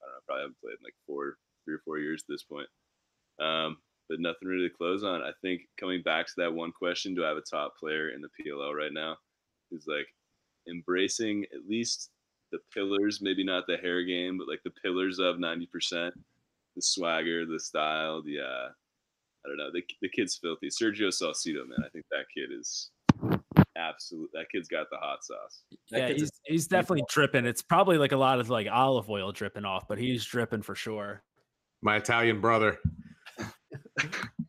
I don't know, probably haven't played in like four, three or four years at this point. Um, but nothing really to close on. I think coming back to that one question, do I have a top player in the PLL right now? Is like embracing at least the pillars, maybe not the hair game, but like the pillars of ninety percent, the swagger, the style, the uh, I don't know. The, the kid's filthy. Sergio Salcido, man. I think that kid is absolute. That kid's got the hot sauce. That yeah, kid's a he's he's definitely dripping. It's probably like a lot of like olive oil dripping off, but he's dripping for sure. my italian brother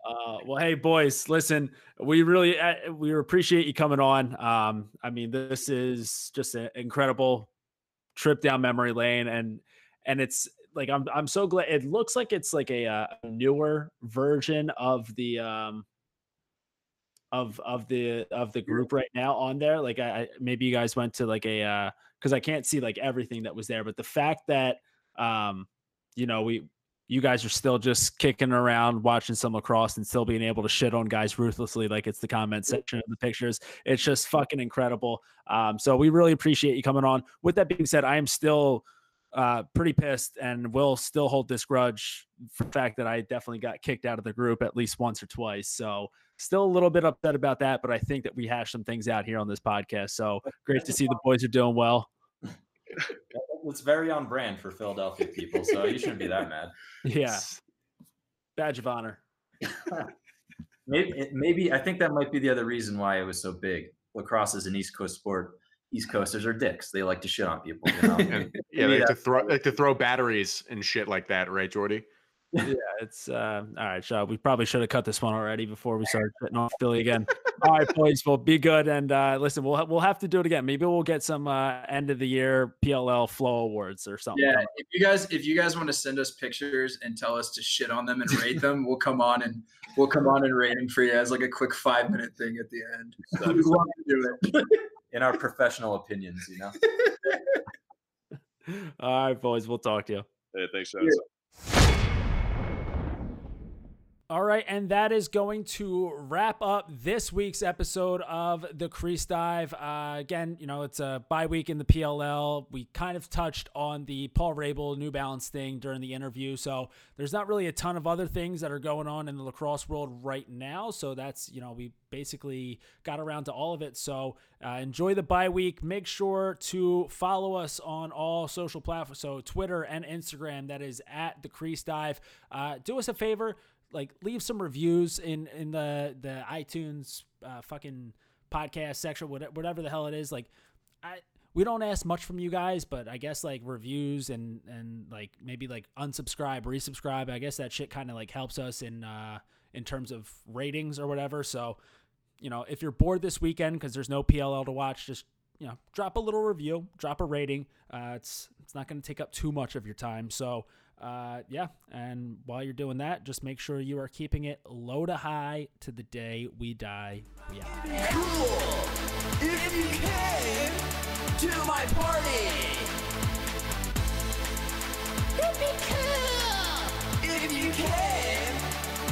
Uh, well, hey boys, listen, we really uh, we appreciate you coming on. Um, I mean, this is just an incredible trip down memory lane, and and it's like I'm I'm so glad. It looks like it's like a, uh newer version of the um of of the of the group right now on there. Like I, I maybe you guys went to like a uh because I can't see like everything that was there, but the fact that um you know we you guys are still just kicking around watching some lacrosse and still being able to shit on guys ruthlessly like it's the comment section of the pictures it's just fucking incredible. Um, so we really appreciate you coming on. With that being said i am still uh, pretty pissed and will still hold this grudge for the fact that i definitely got kicked out of the group at least once or twice so still a little bit upset about that but i think that we hashed some things out here on this podcast so great to see the boys are doing well [laughs] It's very on brand for Philadelphia people, so you shouldn't be that mad. [laughs] yeah badge of honor [laughs] Maybe, maybe I think that might be the other reason why it was so big. Lacrosse is an East Coast sport. East Coasters are dicks. They like to shit on people. You [laughs] know? and [laughs] yeah they like to throw like to throw batteries and shit like that right jordy yeah, it's uh, all right. So we probably should have cut this one already before we started putting off Philly again. all right, boys. Well, be good and uh, listen. We'll ha- we'll have to do it again. Maybe we'll get some uh, end of the year PLL flow awards or something. Yeah, if you guys if you guys want to send us pictures and tell us to shit on them and rate them, we'll come on and we'll come on and rate them for you as like a quick five minute thing at the end. [laughs] We'd love to do it. In our professional opinions, you know. [laughs] All right, boys. We'll talk to you. Hey, thanks, Yeah. All right, and that is going to wrap up this week's episode of the Crease Dive. Uh, again, you know, it's a bye week in the PLL. We kind of touched on the Paul Rabil New Balance thing during the interview, so there's not really a ton of other things that are going on in the lacrosse world right now. So that's, you know, we basically got around to all of it. So uh, enjoy the bye week. Make sure to follow us on all social platforms, so Twitter and Instagram. That is at the Crease Dive. Uh, do us a favor like leave some reviews in in the the iTunes uh, fucking podcast section, whatever, whatever the hell it is. Like, I we don't ask much from you guys, but I guess like reviews and and like maybe like unsubscribe, resubscribe. I guess that shit kind of like helps us in uh in terms of ratings or whatever. So, you know, if you're bored this weekend because there's no PLL to watch, just you know, drop a little review, drop a rating. Uh, it's it's not going to take up too much of your time. So, uh, yeah. And while you're doing that, just make sure you are keeping it low to high to the day we die. We out. cool if you came to my party. It'd be cool if you came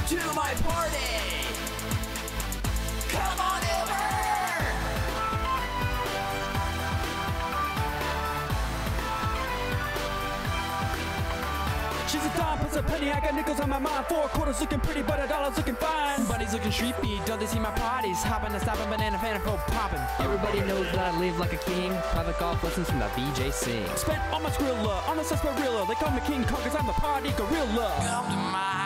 to my party. Come on She's a penny, I got nickels on my mind. Four quarters looking pretty, but a dollar's looking fine. Buddies looking creepy, don't they see my parties? Hopping and stopping, banana fan and popping. Everybody knows that I live like a king. Private golf lessons from the Vijay Singh. Spent all my skrilla on a sarsaparilla. They call me King Kong 'cause I'm the party gorilla. Come to my